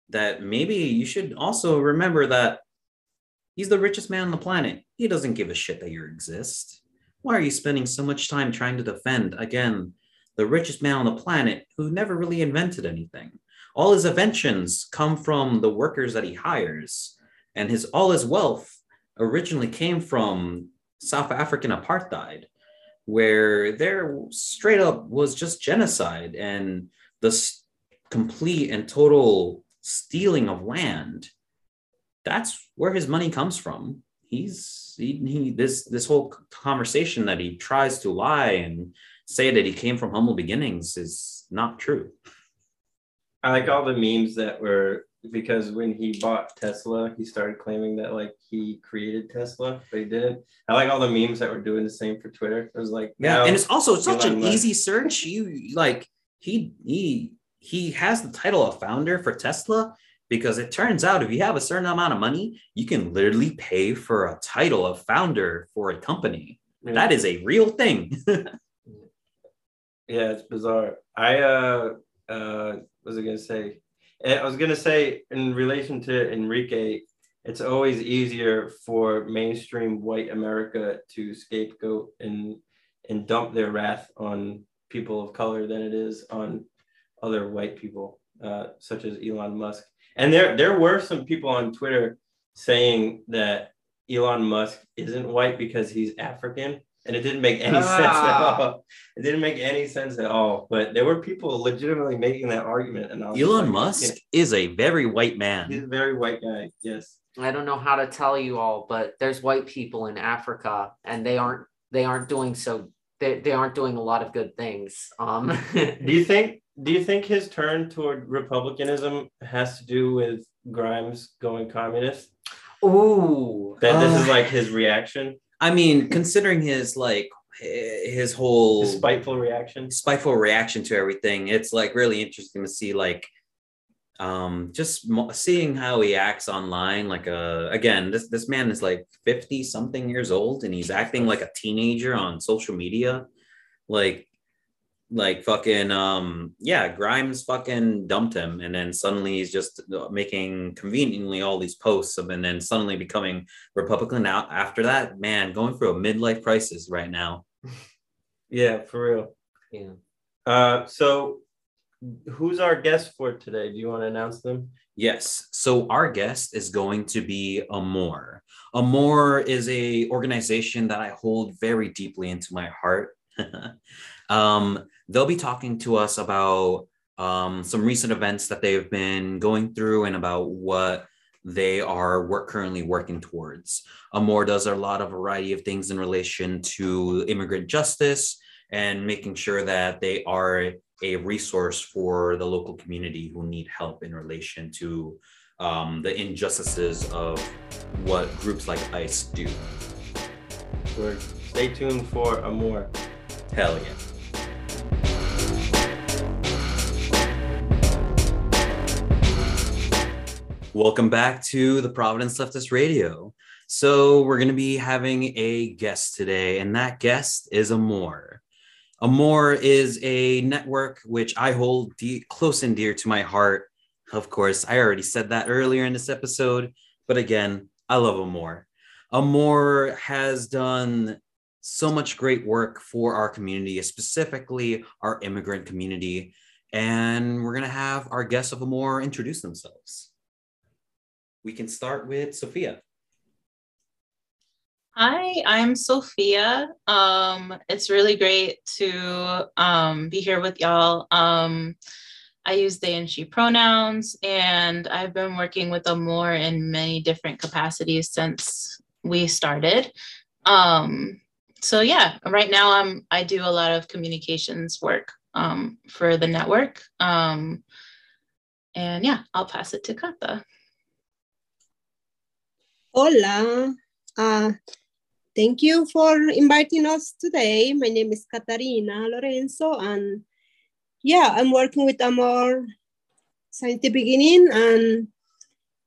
that maybe you should also remember that he's the richest man on the planet. He doesn't give a shit that you exist. Why are you spending so much time trying to defend again the richest man on the planet who never really invented anything all his inventions come from the workers that he hires and his all his wealth originally came from south african apartheid where there straight up was just genocide and the complete and total stealing of land, that's where his money comes from. He's he, he this this whole conversation that he tries to lie and say that he came from humble beginnings is not true. I like all the memes that were because when he bought Tesla, he started claiming that like he created Tesla, but he didn't. I like all the memes that were doing the same for Twitter. It was like, Yeah, and it's also such an Musk. easy search. You like he he he has the title of founder for Tesla because it turns out if you have a certain amount of money, you can literally pay for a title of founder for a company. That is a real thing. Yeah, it's bizarre. I uh uh was I gonna say? Eh, I was gonna say in relation to Enrique, it's always easier for mainstream white America to scapegoat and and dump their wrath on people of color than it is on other white people, uh, such as Elon Musk. And there there were some people on Twitter saying that Elon Musk isn't white because he's African. And it didn't make any sense at Ah. all. It didn't make any sense at all. But there were people legitimately making that argument. And Elon like, Musk is a very white man. he's a very white guy. Yes. I don't know how to tell you all, but there's white people in Africa and they aren't they aren't doing so they, they aren't doing a lot of good things. Um Do you think do you think his turn toward republicanism has to do with Grimes going communist? Ooh. That this is Uh, like his reaction, I mean, considering his like his whole his spiteful reaction. spiteful reaction to everything it's like really interesting to see like um just mo- seeing how he acts online like uh again this this man is like 50 something years old and he's acting like a teenager on social media like like fucking um yeah grimes fucking dumped him and then suddenly he's just uh, making conveniently all these posts of and then suddenly becoming republican now after that man going through a midlife crisis right now Yeah, for real. Yeah. Uh, so who's our guest for today? Do you want to announce them? Yes. So our guest is going to be Amor. Amor is a organization that I hold very deeply into my heart. um, they'll be talking to us about um, some recent events that they've been going through and about what they are work, currently working towards. Amor does a lot of variety of things in relation to immigrant justice and making sure that they are a resource for the local community who need help in relation to um, the injustices of what groups like ICE do. Stay tuned for Amor. Hell yeah. Welcome back to the Providence Leftist Radio. So, we're going to be having a guest today, and that guest is Amor. Amor is a network which I hold de- close and dear to my heart. Of course, I already said that earlier in this episode, but again, I love Amor. Amor has done so much great work for our community, specifically our immigrant community. And we're going to have our guests of Amor introduce themselves. We can start with Sophia. Hi, I'm Sophia. Um, it's really great to um, be here with y'all. Um, I use they and she pronouns, and I've been working with Amor in many different capacities since we started. Um, so yeah, right now I'm I do a lot of communications work um, for the network. Um, and yeah, I'll pass it to Kata. Hola. Uh, thank you for inviting us today. My name is Catarina Lorenzo, and yeah, I'm working with Amor since the beginning. And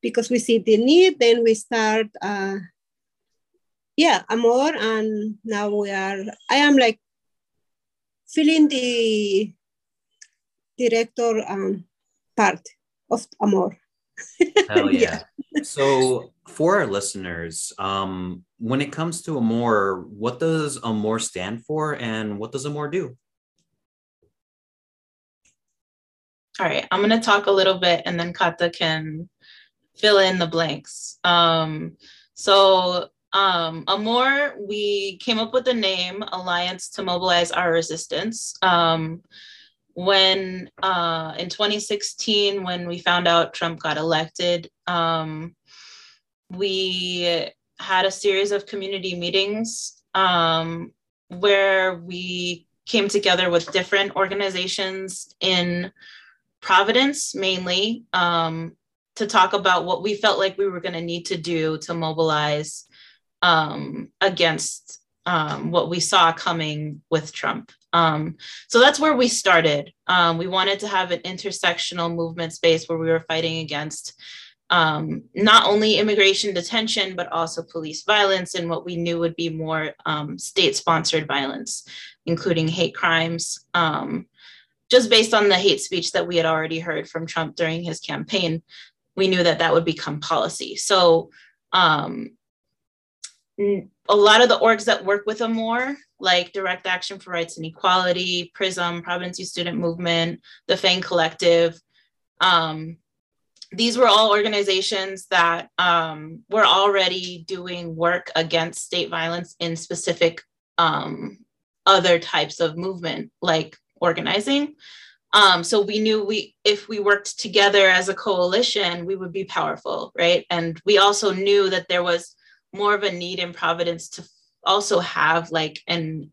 because we see the need, then we start, uh, yeah, Amor. And now we are, I am like filling the director um, part of Amor. Hell yeah. so, for our listeners, um, when it comes to Amor, what does Amor stand for and what does Amor do? All right, I'm going to talk a little bit and then Kata can fill in the blanks. Um, so, um, Amor, we came up with the name Alliance to Mobilize Our Resistance. Um, when uh, in 2016, when we found out Trump got elected, um, we had a series of community meetings um, where we came together with different organizations in Providence mainly um, to talk about what we felt like we were going to need to do to mobilize um, against um, what we saw coming with Trump. Um, so that's where we started. Um, we wanted to have an intersectional movement space where we were fighting against um, not only immigration detention, but also police violence and what we knew would be more um, state sponsored violence, including hate crimes, um, just based on the hate speech that we had already heard from Trump during his campaign. We knew that that would become policy. So, um, a lot of the orgs that work with Amor, like Direct Action for Rights and Equality, PrYSM, Providence Student Movement, the FANG Collective, um, these were all organizations that um, were already doing work against state violence in specific um, other types of movement, like organizing. Um, so we knew we, if we worked together as a coalition, we would be powerful, right? And we also knew that there was more of a need in Providence to also have like an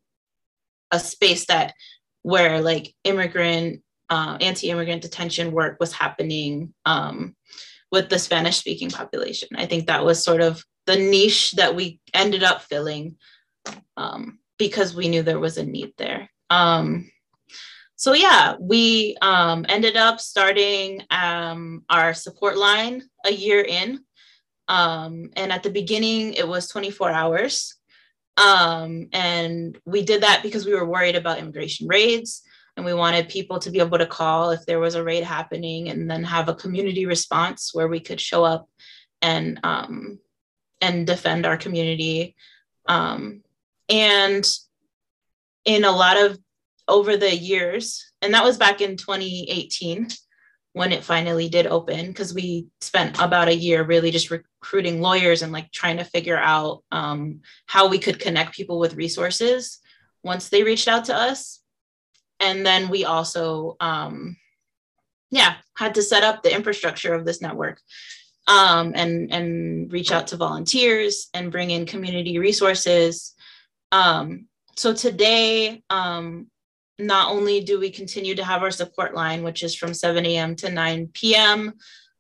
a space that where like immigrant uh, anti-immigrant detention work was happening um, with the Spanish speaking population. I think that was sort of the niche that we ended up filling um, because we knew there was a need there. Um, so yeah, we um, ended up starting um, our support line a year in. Um, and at the beginning, it was 24 hours. And we did that because we were worried about immigration raids and we wanted people to be able to call if there was a raid happening and then have a community response where we could show up and um, and defend our community. Um, and in a lot of over the years and that was back in 2018 when it finally did open because we spent about a year really just recruiting lawyers and like trying to figure out um, how we could connect people with resources once they reached out to us and then we also um, yeah had to set up the infrastructure of this network um, and and reach out to volunteers and bring in community resources. Um, so today um, not only do we continue to have our support line which is from 7 a.m to 9 p.m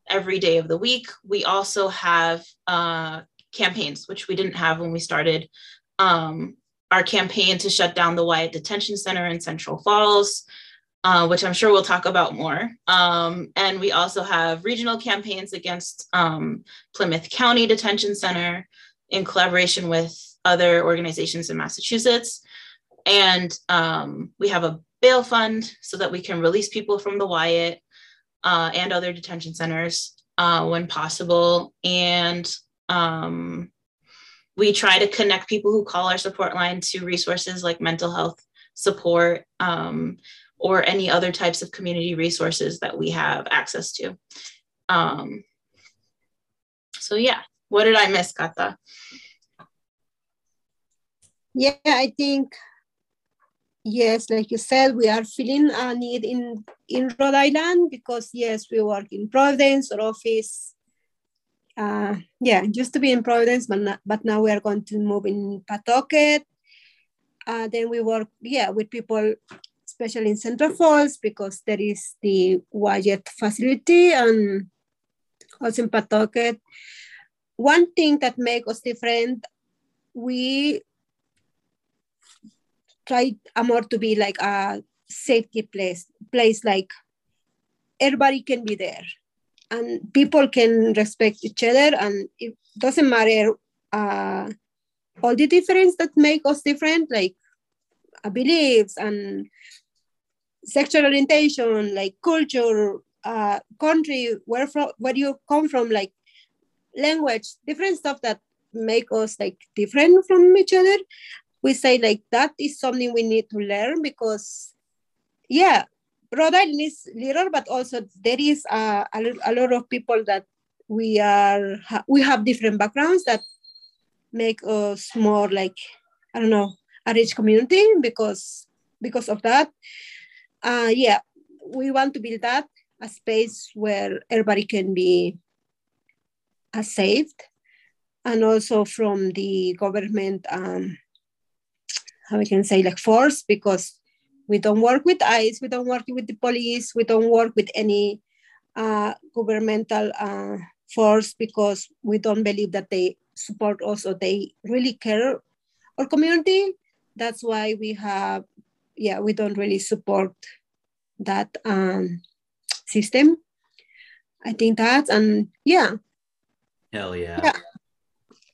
every day of the week we also have uh, campaigns which we didn't have when we started. Um, our campaign to shut down the Wyatt Detention Center in Central Falls, uh, which I'm sure we'll talk about more. Um, and we also have regional campaigns against um, Plymouth County Detention Center in collaboration with other organizations in Massachusetts. And um, we have a bail fund so that we can release people from the Wyatt uh, and other detention centers uh, when possible. And um, we try to connect people who call our support line to resources like mental health support um, or any other types of community resources that we have access to. Um, so yeah, what did I miss, Kata? Yeah, I think yes, like you said, we are feeling a need in in Rhode Island because yes, we work in Providence or office uh, yeah, used to be in Providence, but, not, but now we are going to move in Pawtucket. Uh, then we work, yeah, with people, especially in Central Falls, because there is the Wyatt facility and also in Pawtucket. One thing that makes us different, we try more to be like a safety place, place like everybody can be there and people can respect each other and it doesn't matter uh, all the difference that make us different like uh, beliefs and sexual orientation like culture uh, country where from where you come from like language different stuff that make us like different from each other. We say like that is something we need to learn because yeah Rhode Island is little, but also there is a, a, a lot of people that we are we have different backgrounds that make us more like I don't know a rich community because because of that. Uh, yeah, we want to build that a space where everybody can be uh, saved and also from the government um, how we can say like force because we don't work with ICE, we don't work with the police, we don't work with any uh, governmental uh, force because we don't believe that they support us or they really care our community. That's why we have, yeah, we don't really support that um, system. I think that, and yeah. Hell yeah. Yeah.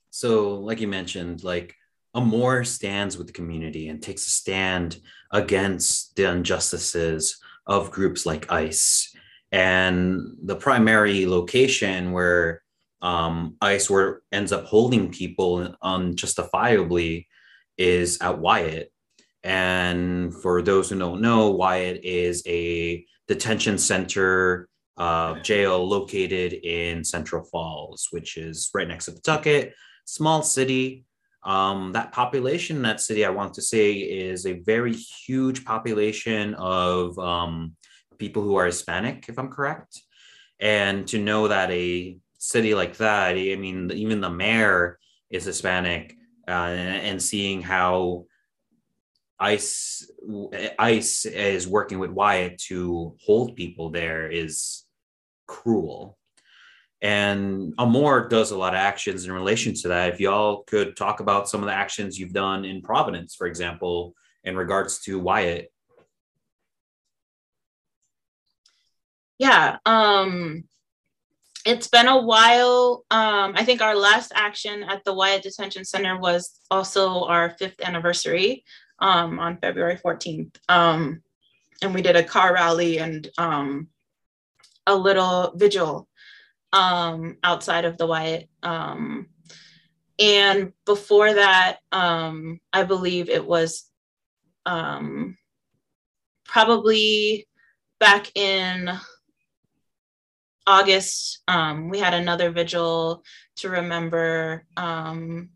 So, like you mentioned, like Amor stands with the community and takes a stand against the injustices of groups like ICE. And the primary location where um, ICE where ends up holding people unjustifiably is at Wyatt. And for those who don't know, Wyatt is a detention center uh, jail located in Central Falls, which is right next to Pawtucket, small city. Um, that population in that city, I want to say, is a very huge population of um, people who are Hispanic, if I'm correct. And to know that a city like that, I mean, even the mayor is Hispanic, uh, and, and seeing how ICE ICE is working with Wyatt to hold people there is cruel. And Amor does a lot of actions in relation to that. If y'all could talk about some of the actions you've done in Providence, for example, in regards to Wyatt. Yeah. Um, it's been a while. Um, I think our last action at the Wyatt Detention Center was also our fifth anniversary um, on February 14th. Um, and we did a car rally and um, a little vigil um, outside of the Wyatt. Um, and before that, um, I believe it was um, probably back in August, um, we had another vigil to remember um,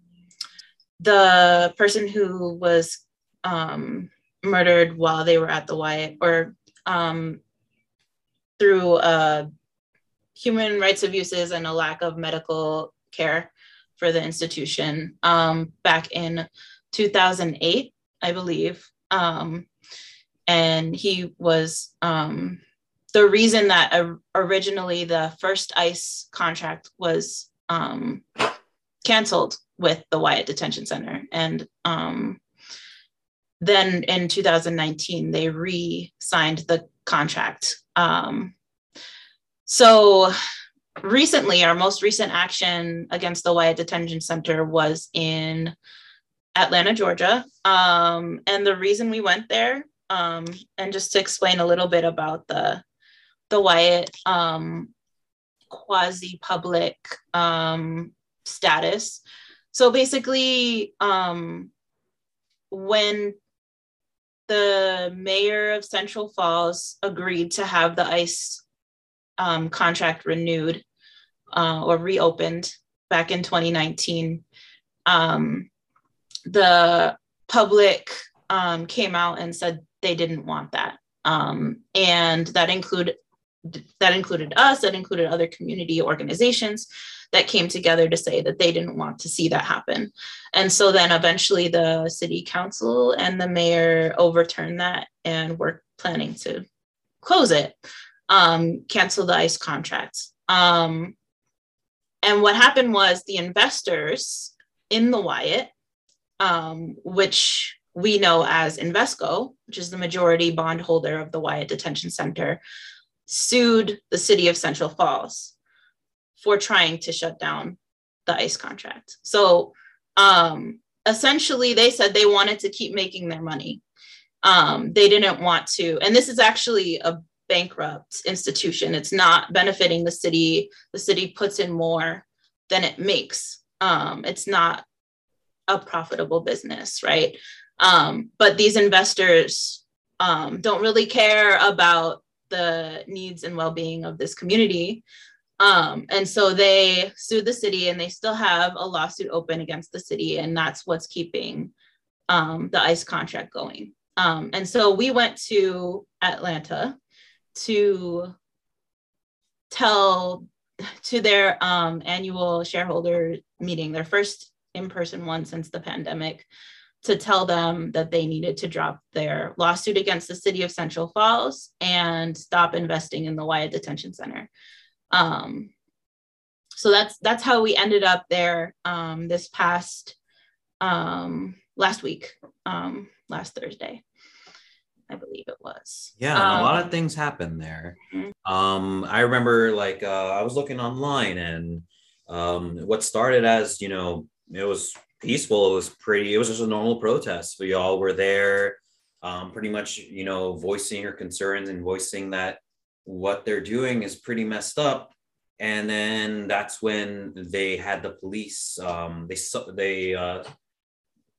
the person who was um, murdered while they were at the Wyatt or um, through uh, human rights abuses and a lack of medical care for the institution um, back in 2008, I believe. Um, and he was um, the reason that uh, originally the first ICE contract was um, canceled with the Wyatt Detention Center. And um, then in 2019, they re signed the contract. Um, so recently, our most recent action against the Wyatt Detention Center was in Atlanta, Georgia. Um, and the reason we went there, um, and just to explain a little bit about the the Wyatt um, quasi public um, status. So basically, um, when the mayor of Central Falls agreed to have the ICE um, contract renewed uh, or reopened back in 2019. Um, the public um, came out and said they didn't want that. Um, and that include that included us, that included other community organizations that came together to say that they didn't want to see that happen. And so then eventually the city council and the mayor overturned that and we're planning to close it um, cancel the ICE contracts. Um, and what happened was the investors in the Wyatt, um, which we know as Invesco, which is the majority bondholder of the Wyatt Detention Center, sued the city of Central Falls for trying to shut down the ICE contract. So um, essentially, they said they wanted to keep making their money. Um, they didn't want to, and this is actually a bankrupt institution. It's not benefiting the city. The city puts in more than it makes. Um, it's not a profitable business, right? Um, but these investors um, don't really care about the needs and well-being of this community. Um, and so they sued the city and they still have a lawsuit open against the city. And that's what's keeping um, the ICE contract going. Um, and so we went to Atlanta to tell to their um, annual shareholder meeting, their first in-person one since the pandemic, to tell them that they needed to drop their lawsuit against the city of Central Falls and stop investing in the Wyatt Detention Center. Um, so that's that's how we ended up there um, this past um, last week, um, last Thursday. I believe it was. Yeah, um, a lot of things happened there. Mm-hmm. Um, I remember like uh, I was looking online and um, what started as you know it was peaceful. It was pretty. It was just a normal protest. We all were there, um, pretty much you know voicing your concerns and voicing that what they're doing is pretty messed up. And then that's when they had the police. Um, they they uh,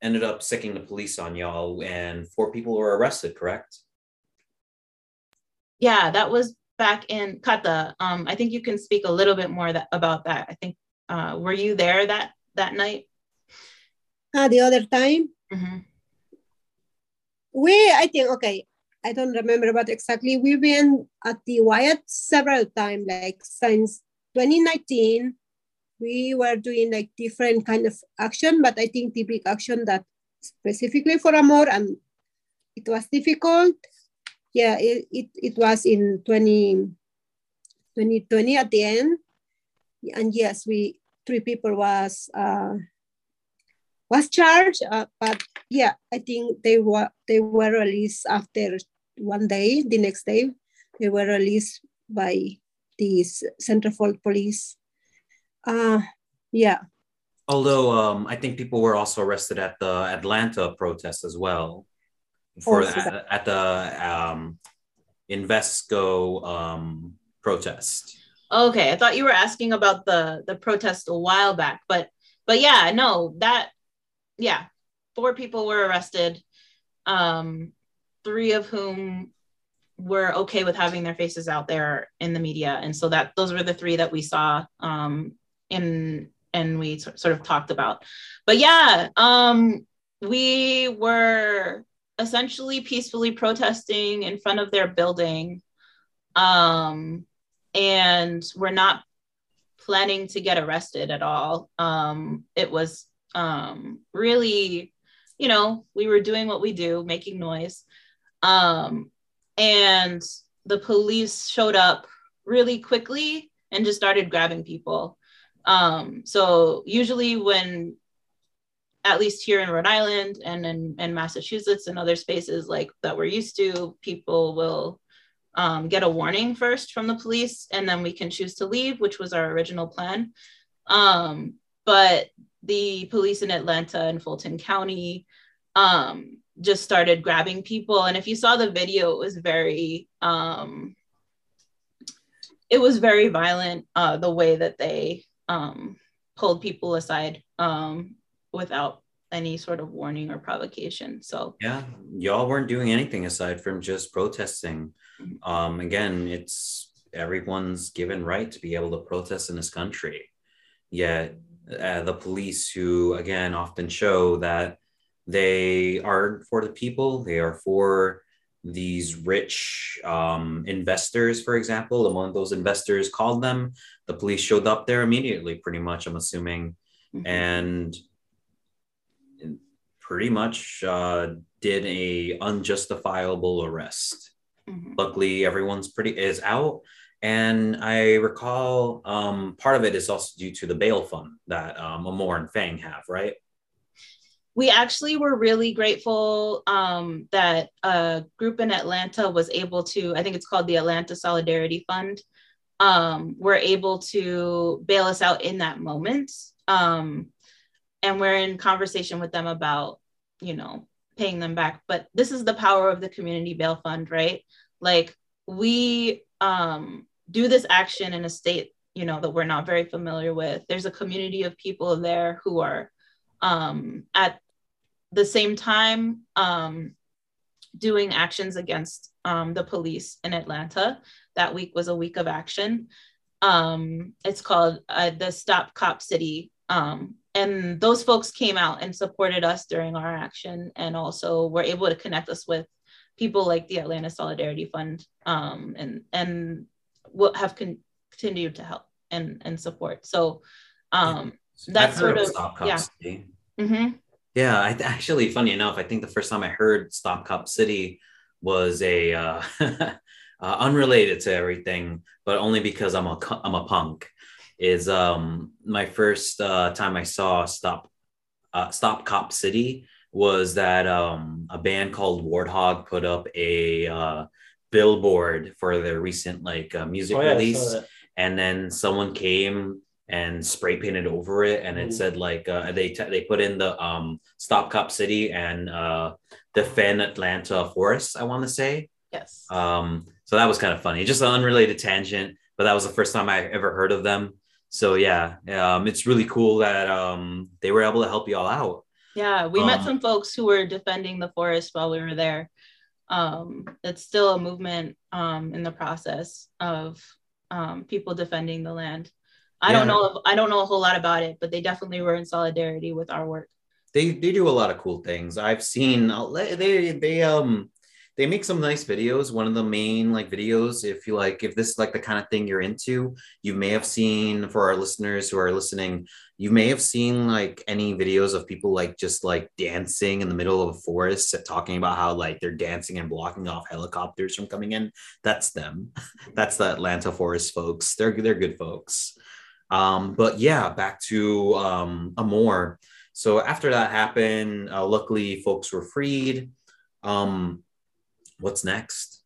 ended up sicking the police on y'all, and four people were arrested. Correct? Yeah, that was back in Kata. Um, I think you can speak a little bit more that, about that. I think uh, were you there that that night? Uh, the other time, mm-hmm. we I think okay. I don't remember, but exactly we've been at the Wyatt several times, like since 2019 we were doing like different kind of action, but I think the big action that specifically for Amor and it was difficult. Yeah, it, it, it was in 20, 2020 at the end. And yes, we three people was uh, was charged, uh, but yeah, I think they were they were released after one day. The next day, they were released by the Central Police uh, yeah. Although um, I think people were also arrested at the Atlanta protests as well, for at, at, the um, Invesco um, protest. Okay, I thought you were asking about the the protest a while back, but but yeah, no, that yeah, four people were arrested, um, three of whom were okay with having their faces out there in the media, and so that those were the three that we saw um, and and we sort of talked about. But yeah, um, we were essentially peacefully protesting in front of their building, um, and we're not planning to get arrested at all. Um, it was um, really, you know, we were doing what we do, making noise, um, and the police showed up really quickly and just started grabbing people. Um, so usually when at least here in Rhode Island and in, in Massachusetts and other spaces like that we're used to, people will um, get a warning first from the police and then we can choose to leave, which was our original plan. Um, but the police in Atlanta and Fulton County um, just started grabbing people. And if you saw the video, it was very, um, it was very violent uh, the way that they um, pulled people aside um, without any sort of warning or provocation. So yeah, y'all weren't doing anything aside from just protesting. Mm-hmm. Um, again, it's everyone's given right to be able to protest in this country. Yet uh, the police, who again often show that they are for the people, they are for these rich um, investors, for example, and one of those investors called them. The police showed up there immediately, pretty much, I'm assuming, mm-hmm. and pretty much uh, did a unjustifiable arrest. Mm-hmm. Luckily, everyone's pretty is out, and I recall um, part of it is also due to the bail fund that um, Amor and Fang have, right? We actually were really grateful um, that a group in Atlanta was able to, I think it's called the Atlanta Solidarity Fund, um, were able to bail us out in that moment. Um, and we're in conversation with them about, you know, paying them back. But this is the power of the Community Bail Fund, right? Like we um, do this action in a state, you know, that we're not very familiar with. There's a community of people there who are um, at the same time um, doing actions against um, the police in Atlanta. That week was a week of action. Um, it's called uh, the Stop Cop City. Um, and those folks came out and supported us during our action and also were able to connect us with people like the Atlanta Solidarity Fund um, and and will have con- continued to help and and support. So um, that's sort of of yeah. City. Yeah, I actually, funny enough, I think the first time I heard Stop Cop City was a uh, uh, unrelated to everything, but only because I'm a I'm a punk. Is um my first uh, time I saw Stop uh, Stop Cop City was that um a band called Warthog put up a uh, billboard for their recent like uh, music Oh, yeah, release and then someone came and spray painted over it and it Mm. said like uh, they t- they put in the um stop cop city and uh defend atlanta forest i want to say yes. um so that was kind of funny just an unrelated tangent but that was the first time i ever heard of them so yeah um it's really cool that um they were able to help you all out Yeah, we met Um, some folks who were defending the forest while we were there. Um, it's still a movement um, in the process of um, people defending the land. I don't know. I don't know a whole lot about it, but they definitely were in solidarity with our work. they they do a lot of cool things. I've seen they they um they make some nice videos. One of the main like videos, if you like, if this is like the kind of thing you're into, you may have seen for our listeners who are listening, you may have seen like any videos of people like just like dancing in the middle of a forest, talking about how like they're dancing and blocking off helicopters from coming in. That's them. That's the Atlanta Forest folks. They're they're good folks. Um, but yeah, back to um, Amor. So after that happened, uh, luckily folks were freed. Um, what's next?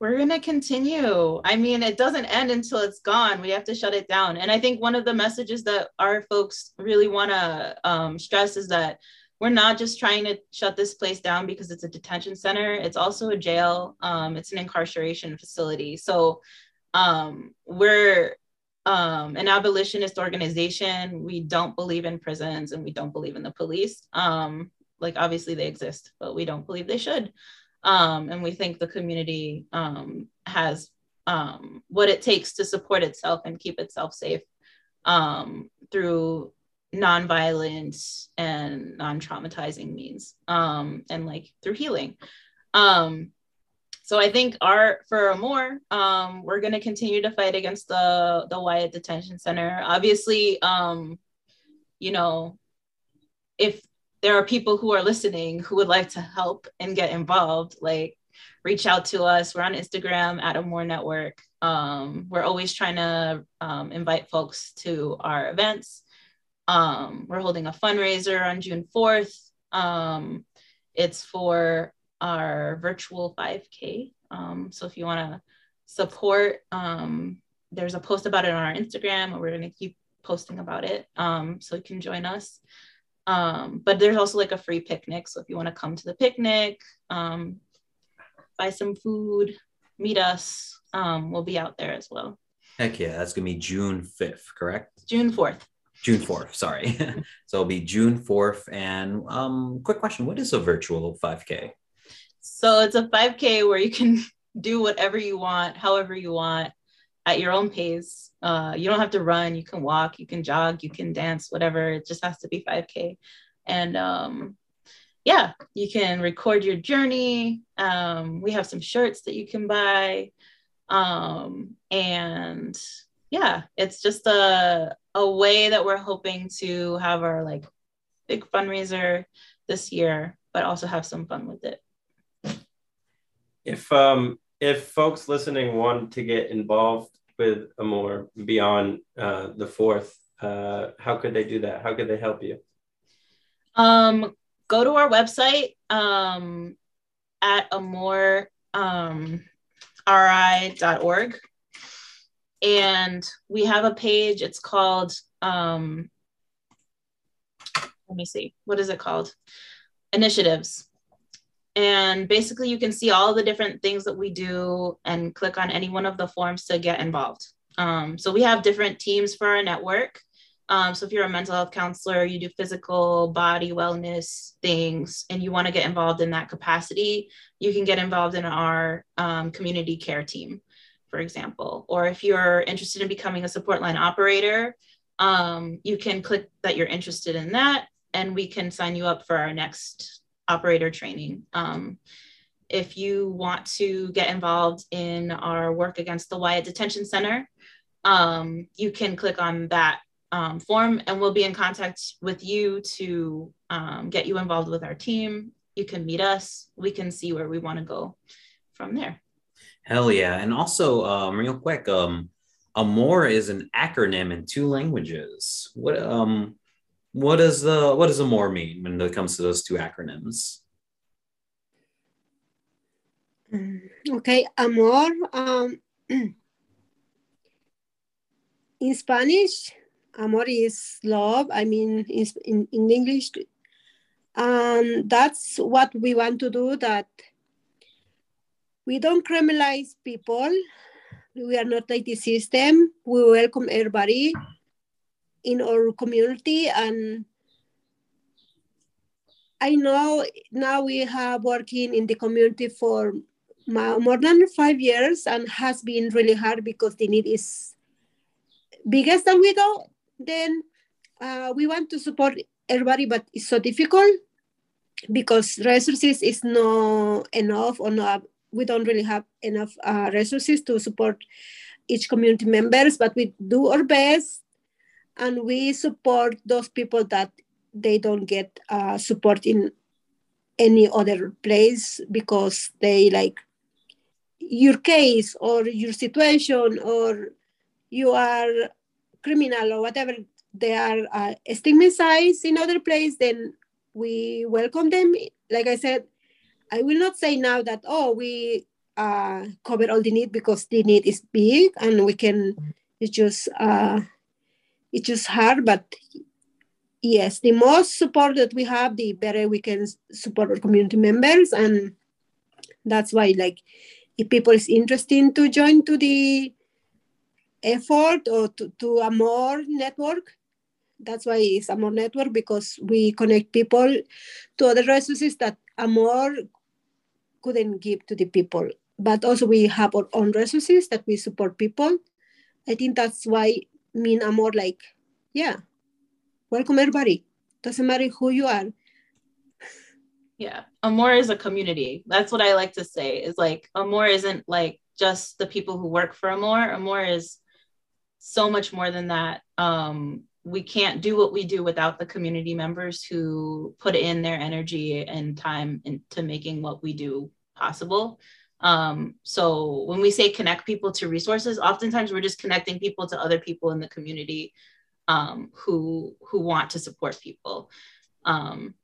We're gonna continue. I mean, it doesn't end until it's gone. We have to shut it down. And I think one of the messages that our folks really want to um, stress is that we're not just trying to shut this place down because it's a detention center. It's also a jail. Um, it's an incarceration facility. So um, we're um, an abolitionist organization. We don't believe in prisons and we don't believe in the police. Um, like obviously they exist, but we don't believe they should um, and we think the community um, has um, what it takes to support itself and keep itself safe um, through nonviolence and non-traumatizing means um, and like through healing um, so i think our for more um, we're going to continue to fight against the the wyatt detention center obviously um, you know if there are people who are listening who would like to help and get involved, like reach out to us. We're on Instagram at Amor network. Um, we're always trying to um, invite folks to our events. Um, we're holding a fundraiser on June 4th. Um, it's for our virtual 5K. Um, so if you want to support, um, there's a post about it on our Instagram, and we're going to keep posting about it. Um, so you can join us um but there's also like a free picnic so if you want to come to the picnic um buy some food meet us um we'll be out there as well Heck yeah, that's gonna be June 5th, correct? june 4th June 4th, sorry. so it'll be June 4th. And um, quick question: What is a virtual 5K? So it's a 5k where you can do whatever you want however you want at your own pace. Uh, you don't have to run. You can walk. You can jog. You can dance whatever. It just has to be 5k and um, yeah you can record your journey. Um, we have some shirts that you can buy. Um, and yeah it's just a, a way that we're hoping to have our like big fundraiser this year but also have some fun with it If um if folks listening want to get involved with Amor beyond uh, the fourth, uh, how could they do that? How could they help you? Um, go to our website um, at amor um, ri.org. And we have a page. It's called, um, let me see, what is it called? Initiatives. And basically, you can see all the different things that we do and click on any one of the forms to get involved. Um, so we have different teams for our network. Um, so if you're a mental health counselor, you do physical body wellness things, and you want to get involved in that capacity, you can get involved in our um, community care team, for example. Or if you're interested in becoming a support line operator, um, you can click that you're interested in that, and we can sign you up for our next operator training. Um, if you want to get involved in our work against the Wyatt Detention Center, um, you can click on that um, form and we'll be in contact with you to um, get you involved with our team. You can meet us. We can see where we want to go from there. Hell yeah. And also, um, real quick, um, Amor is an acronym in two languages. What um what does the what does Amor mean when it comes to those two acronyms? Mm, Okay, amor. Um, in Spanish, amor is love. I mean, in, in, in English, um, that's what we want to do. That we don't criminalize people. We are not like the system. We welcome everybody in our community and I know now we have working in the community for more than five years and has been really hard because the need is biggest than we go. Then uh, we want to support everybody, but it's so difficult because resources is not enough or not. We don't really have enough uh, resources to support each community members, but we do our best and we support those people that they don't get uh, support in any other place because they like your case or your situation or you are criminal or whatever they are uh, stigmatized in other place then we welcome them. Like i said i will not say now that oh we uh, cover all the need because the need is big and we can it's just uh, it's just hard but yes the most support that we have the better we can support our community members and that's why like if people is interested to join to the effort or to, to Amor network that's why it's Amor network because we connect people to other resources that Amor couldn't give to the people. But also we have our own resources that we support people. I think that's why me and more like yeah welcome everybody doesn't matter who you are Yeah. Amor is a community. That's what I like to say is like Amor isn't like just the people who work for Amor. Amor is so much more than that. Um, we can't do what we do without the community members who put in their energy and time into making what we do possible. Um, so when we say connect people to resources, oftentimes we're just connecting people to other people in the community um, who who want to support people. Um,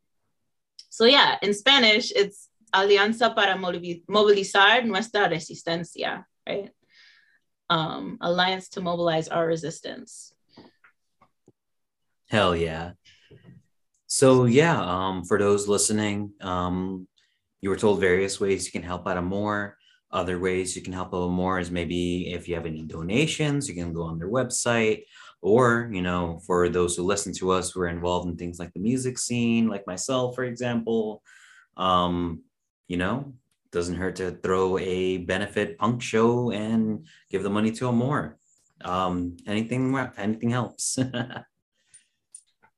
so yeah, in Spanish, it's Alianza para movilizar nuestra resistencia, right? Um, alliance to mobilize our resistance. Hell yeah. So yeah, um, for those listening, um, you were told various ways you can help out Amor. Other ways you can help out more is maybe if you have any donations, you can go on their website. Or, you know, for those who listen to us who are involved in things like the music scene, like myself, for example, um, you know, doesn't hurt to throw a benefit punk show and give the money to Amor. Um, anything, anything helps.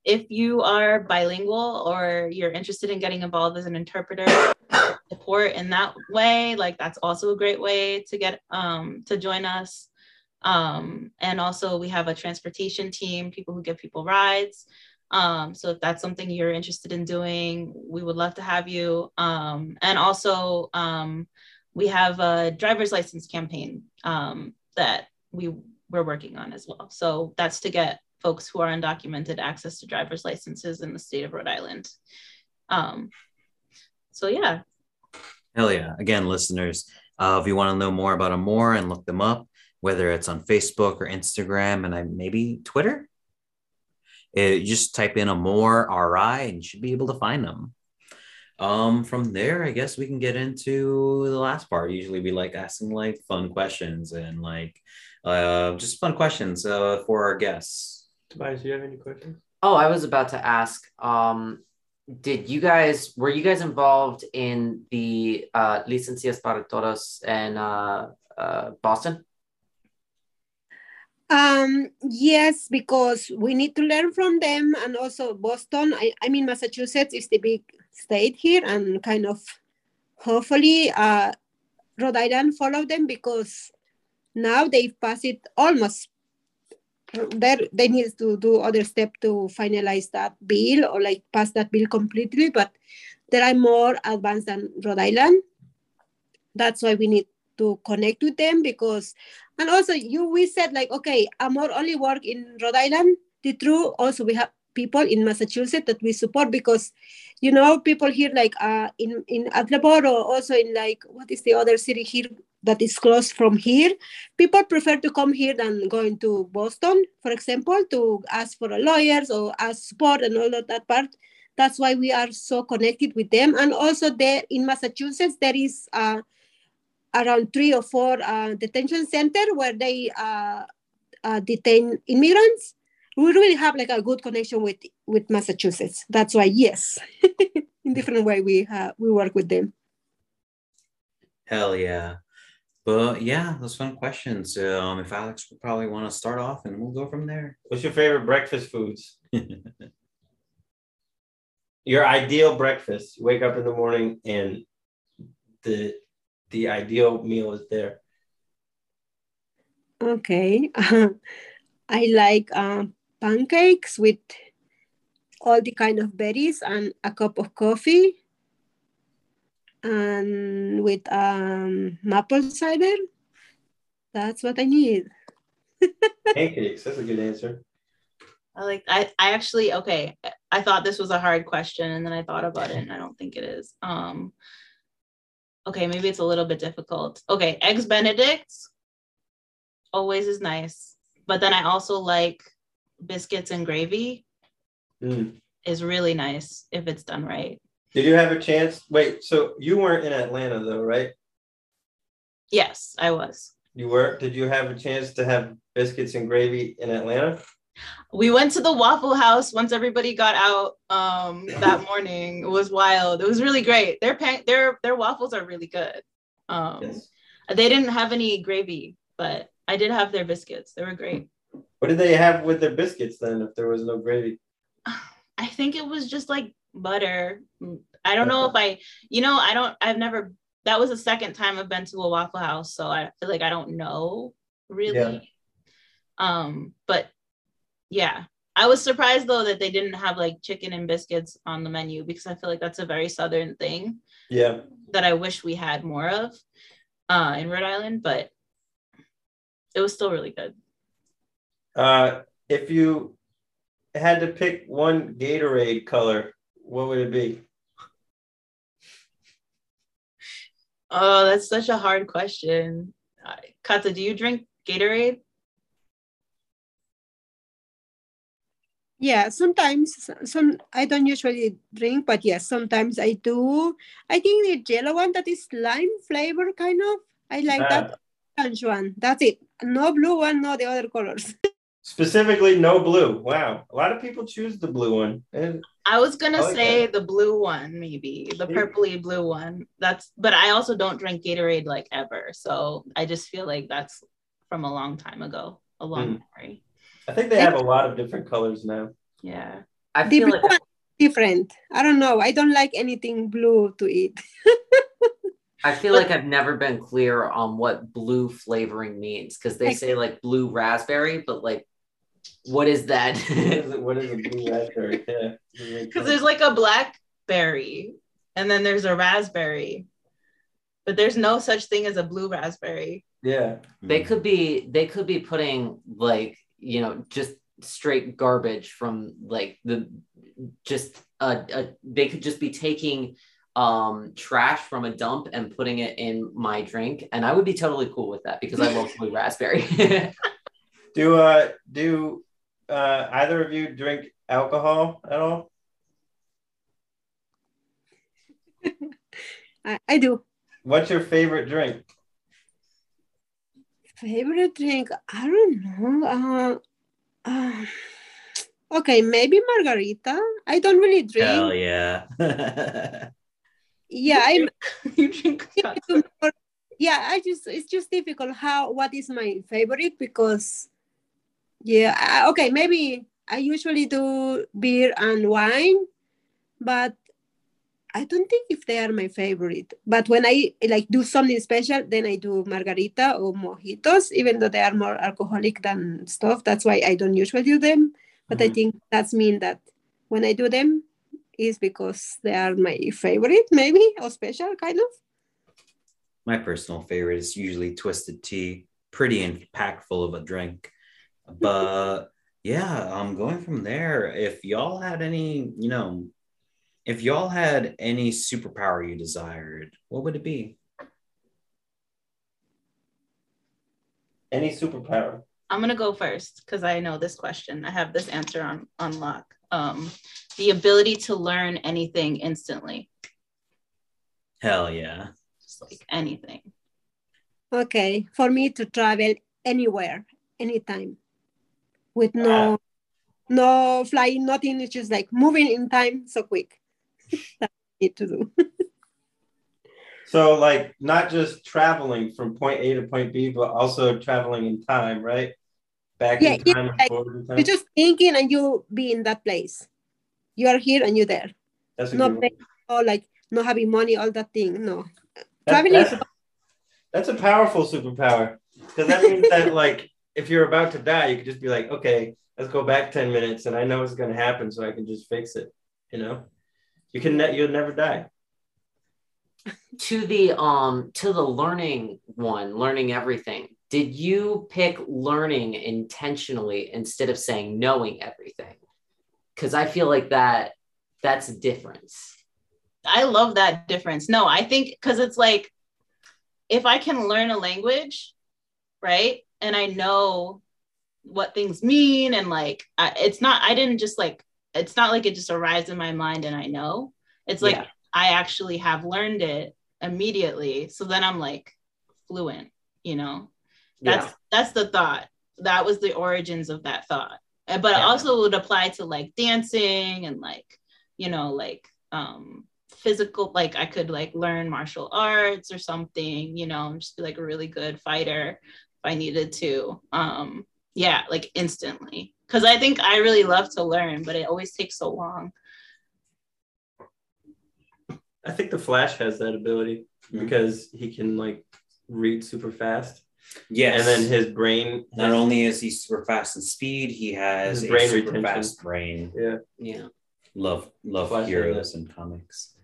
if you are bilingual or you're interested in getting involved as an interpreter support in that way like that's also a great way to get um, to join us. Um, and also we have a transportation team people who give people rides. Um, so if that's something you're interested in doing we would love to have you. Um, and also um, we have a driver's license campaign um, that we we're working on as well. So that's to get folks who are undocumented access to driver's licenses in the state of Rhode Island. Um, so yeah. Hell yeah. Again, listeners, uh, if you want to know more about Amor and look them up, whether it's on Facebook or Instagram and I, maybe Twitter, it, just type in Amor RI and you should be able to find them. Um, from there, I guess we can get into the last part. Usually we like asking like fun questions and like uh, just fun questions uh, for our guests. Tobias, do you have any questions? Oh, I was about to ask. Um, did you guys were you guys involved in the uh, Licencias para Todos in uh, uh, Boston? Um, yes, because we need to learn from them, and also Boston. I, I mean, Massachusetts is the big state here and kind of hopefully uh, Rhode Island follow them because now they've passed it almost there they need to do other step to finalize that bill or like pass that bill completely but there are more advanced than rhode island. That's why we need to connect with them because and also you we said like okay I'm amor only work in rhode island. The true also we have people in massachusetts that we support because you know people here like uh in in Attleboro also in like what is the other city here that is close from here. People prefer to come here than going to Boston, for example, to ask for a lawyers or ask support and all of that part. That's why we are so connected with them. And also there in Massachusetts, there is uh, around three or four uh, detention center where they uh, uh detain immigrants. We really have like a good connection with with Massachusetts. That's why yes, in different way we we work with them. Hell yeah. But yeah, those fun questions. Um, if Alex would probably want to start off, and we'll go from there. What's your favorite breakfast foods? your ideal breakfast. You wake up in the morning and the the ideal meal is there. Okay, I like uh, pancakes with all the kind of berries and a cup of coffee and with um, maple cider. That's what I need. Pancakes. That's a good answer. I like. I. I actually. Okay. I thought this was a hard question, and then I thought about it, and I don't think it is. Um. Okay, maybe it's a little bit difficult. Okay, eggs Benedict always is nice, but then I also like biscuits and gravy. Mm. Is really nice if it's done right. Did you have a chance? Wait, so you weren't in Atlanta though, right? Yes, I was. You were? Did you have a chance to have biscuits and gravy in Atlanta? We went to the Waffle House once everybody got out um, that morning. It was wild. It was really great. Their pan- their their waffles are really good. Um, yes. They didn't have any gravy, but I did have their biscuits. They were great. What did they have with their biscuits then if there was no gravy? I think it was just like butter. I don't know if I, you know, I don't, I've never, that was the second time I've been to a Waffle House. So I feel like I don't know really. Yeah. Um, but yeah, I was surprised though that they didn't have like chicken and biscuits on the menu because I feel like that's a very Southern thing. Yeah. That I wish we had more of uh, in Rhode Island, but it was still really good. Uh, if you had to pick one Gatorade color, what would it be? Oh, that's such a hard question. Uh, Kata, do you drink Gatorade? Yeah, sometimes some I don't usually drink, but yes, sometimes I do. I think the yellow one that is lime flavor kind of. I like that orange one. That's it. No blue one, no the other colors. Specifically, no blue. Wow, a lot of people choose the blue one. And I was gonna like say that. the blue one, maybe the purpley blue one. That's, but I also don't drink Gatorade like ever, so I just feel like that's from a long time ago, a long mm. memory. I think they have a lot of different colors now. Yeah, I feel the like different. I don't know. I don't like anything blue to eat. I feel but, like I've never been clear on what blue flavoring means because they say like blue raspberry, but like what is that? what is a blue raspberry? Because there's like a blackberry and then there's a raspberry, but there's no such thing as a blue raspberry. Yeah. They could be they could be putting like, you know, just straight garbage from like the just uh, uh they could just be taking um trash from a dump and putting it in my drink and I would be totally cool with that because I love blue raspberry. do uh do uh, either of you drink alcohol at all? I, I do. What's your favorite drink? Favorite drink? I don't know. Uh, uh, okay, maybe margarita. I don't really drink. Hell yeah. yeah, I. you drink. yeah, I just it's just difficult. How what is my favorite because yeah, okay, maybe I usually do beer and wine, but I don't think if they are my favorite. But when I like do something special, then I do margarita or mojitos, even though they are more alcoholic than stuff. That's why I don't usually do them. But mm-hmm. I think that's mean that when I do them, is because they are my favorite, maybe or special kind of. My personal favorite is usually twisted tea, pretty and packed full of a drink. But yeah, I'm um, going from there. If y'all had any, you know, if y'all had any superpower you desired, what would it be? Any superpower. I'm gonna go first because I know this question. I have this answer on on lock. Um, the ability to learn anything instantly. Hell yeah. Just like anything. Okay, for me to travel anywhere, anytime, with no, uh, no flying, nothing. It's just like moving in time so quick. That's need to do. so, like, not just traveling from point A to point B, but also traveling in time, right? Back yeah, in time, yeah, like, in time. You're just thinking, and you be in that place. You are here, and you're there. That's not oh, like not having money, all that thing. No, that, traveling. That's, a, that's a powerful superpower because that means that, like, if you're about to die, you could just be like, okay, let's go back 10 minutes and I know it's going to happen so I can just fix it, you know? You can ne- you'll never die. to the um to the learning one, learning everything. Did you pick learning intentionally instead of saying knowing everything? Cuz I feel like that that's a difference. I love that difference. No, I think cuz it's like if I can learn a language, right? And I know what things mean and like I, it's not I didn't just like it's not like it just arrives in my mind and I know. It's like yeah. I actually have learned it immediately. So then I'm like fluent, you know. That's yeah. that's the thought. That was the origins of that thought. Uh, but yeah. also would apply to like dancing and like, you know, like um physical like I could like learn martial arts or something, you know, and just be like a really good fighter I needed to. Um yeah, like instantly because I think I really love to learn, but it always takes so long. I think the Flash has that ability mm-hmm. because he can like read super fast. Yes. And then his brain not only is he super fast in speed, he has brain super retention. fast brain. Yeah. Yeah. Love love Flash heroes and comics.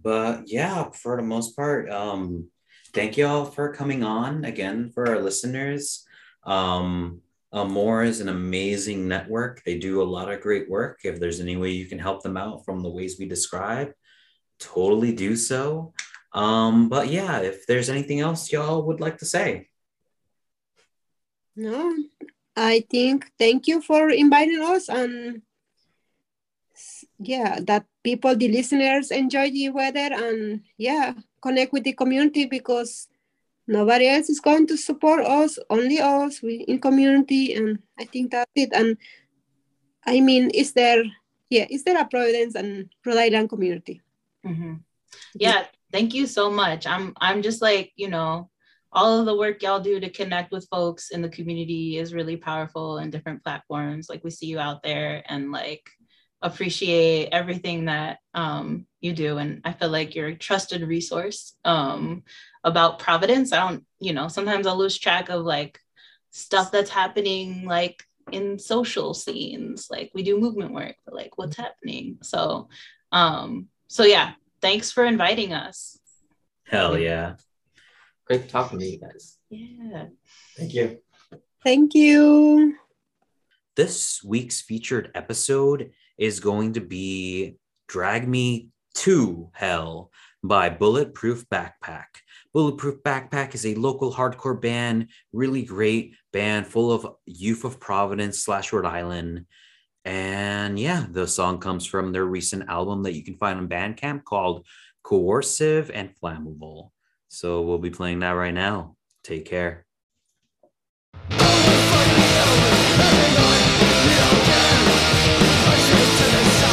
But yeah, for the most part, um, thank you all for coming on again for our listeners. Um, Amor is an amazing network. They do a lot of great work. If there's any way you can help them out from the ways we describe, totally do so. Um, but yeah, if there's anything else y'all would like to say. No, I think thank you for inviting us and yeah, that people, the listeners enjoy the weather and yeah, connect with the community because nobody else is going to support us only us we in community and i think that's it. And i mean is there yeah is there a providence and rhode island community? Mm-hmm. yeah. Thank you so much. I'm i'm just like you know all of the work y'all do to connect with folks in the community is really powerful in different platforms. Like we see you out there and like appreciate everything that um, you do and i feel like you're a trusted resource um, about Providence. I don't, you know, sometimes I'll lose track of like stuff that's happening like in social scenes. Like we do movement work, but like what's happening. So um, so yeah, thanks for inviting us. Hell yeah. Great talking to you guys. Yeah. Thank you. Thank you. This week's featured episode is going to be Drag Me to Hell by Bulletproof Backpack. Bulletproof Backpack is a local hardcore band, really great band full of youth of Providence slash Rhode Island. And yeah, the song comes from their recent album that you can find on Bandcamp called Coercive and Flammable. So we'll be playing that right now. Take care. Oh, to the top.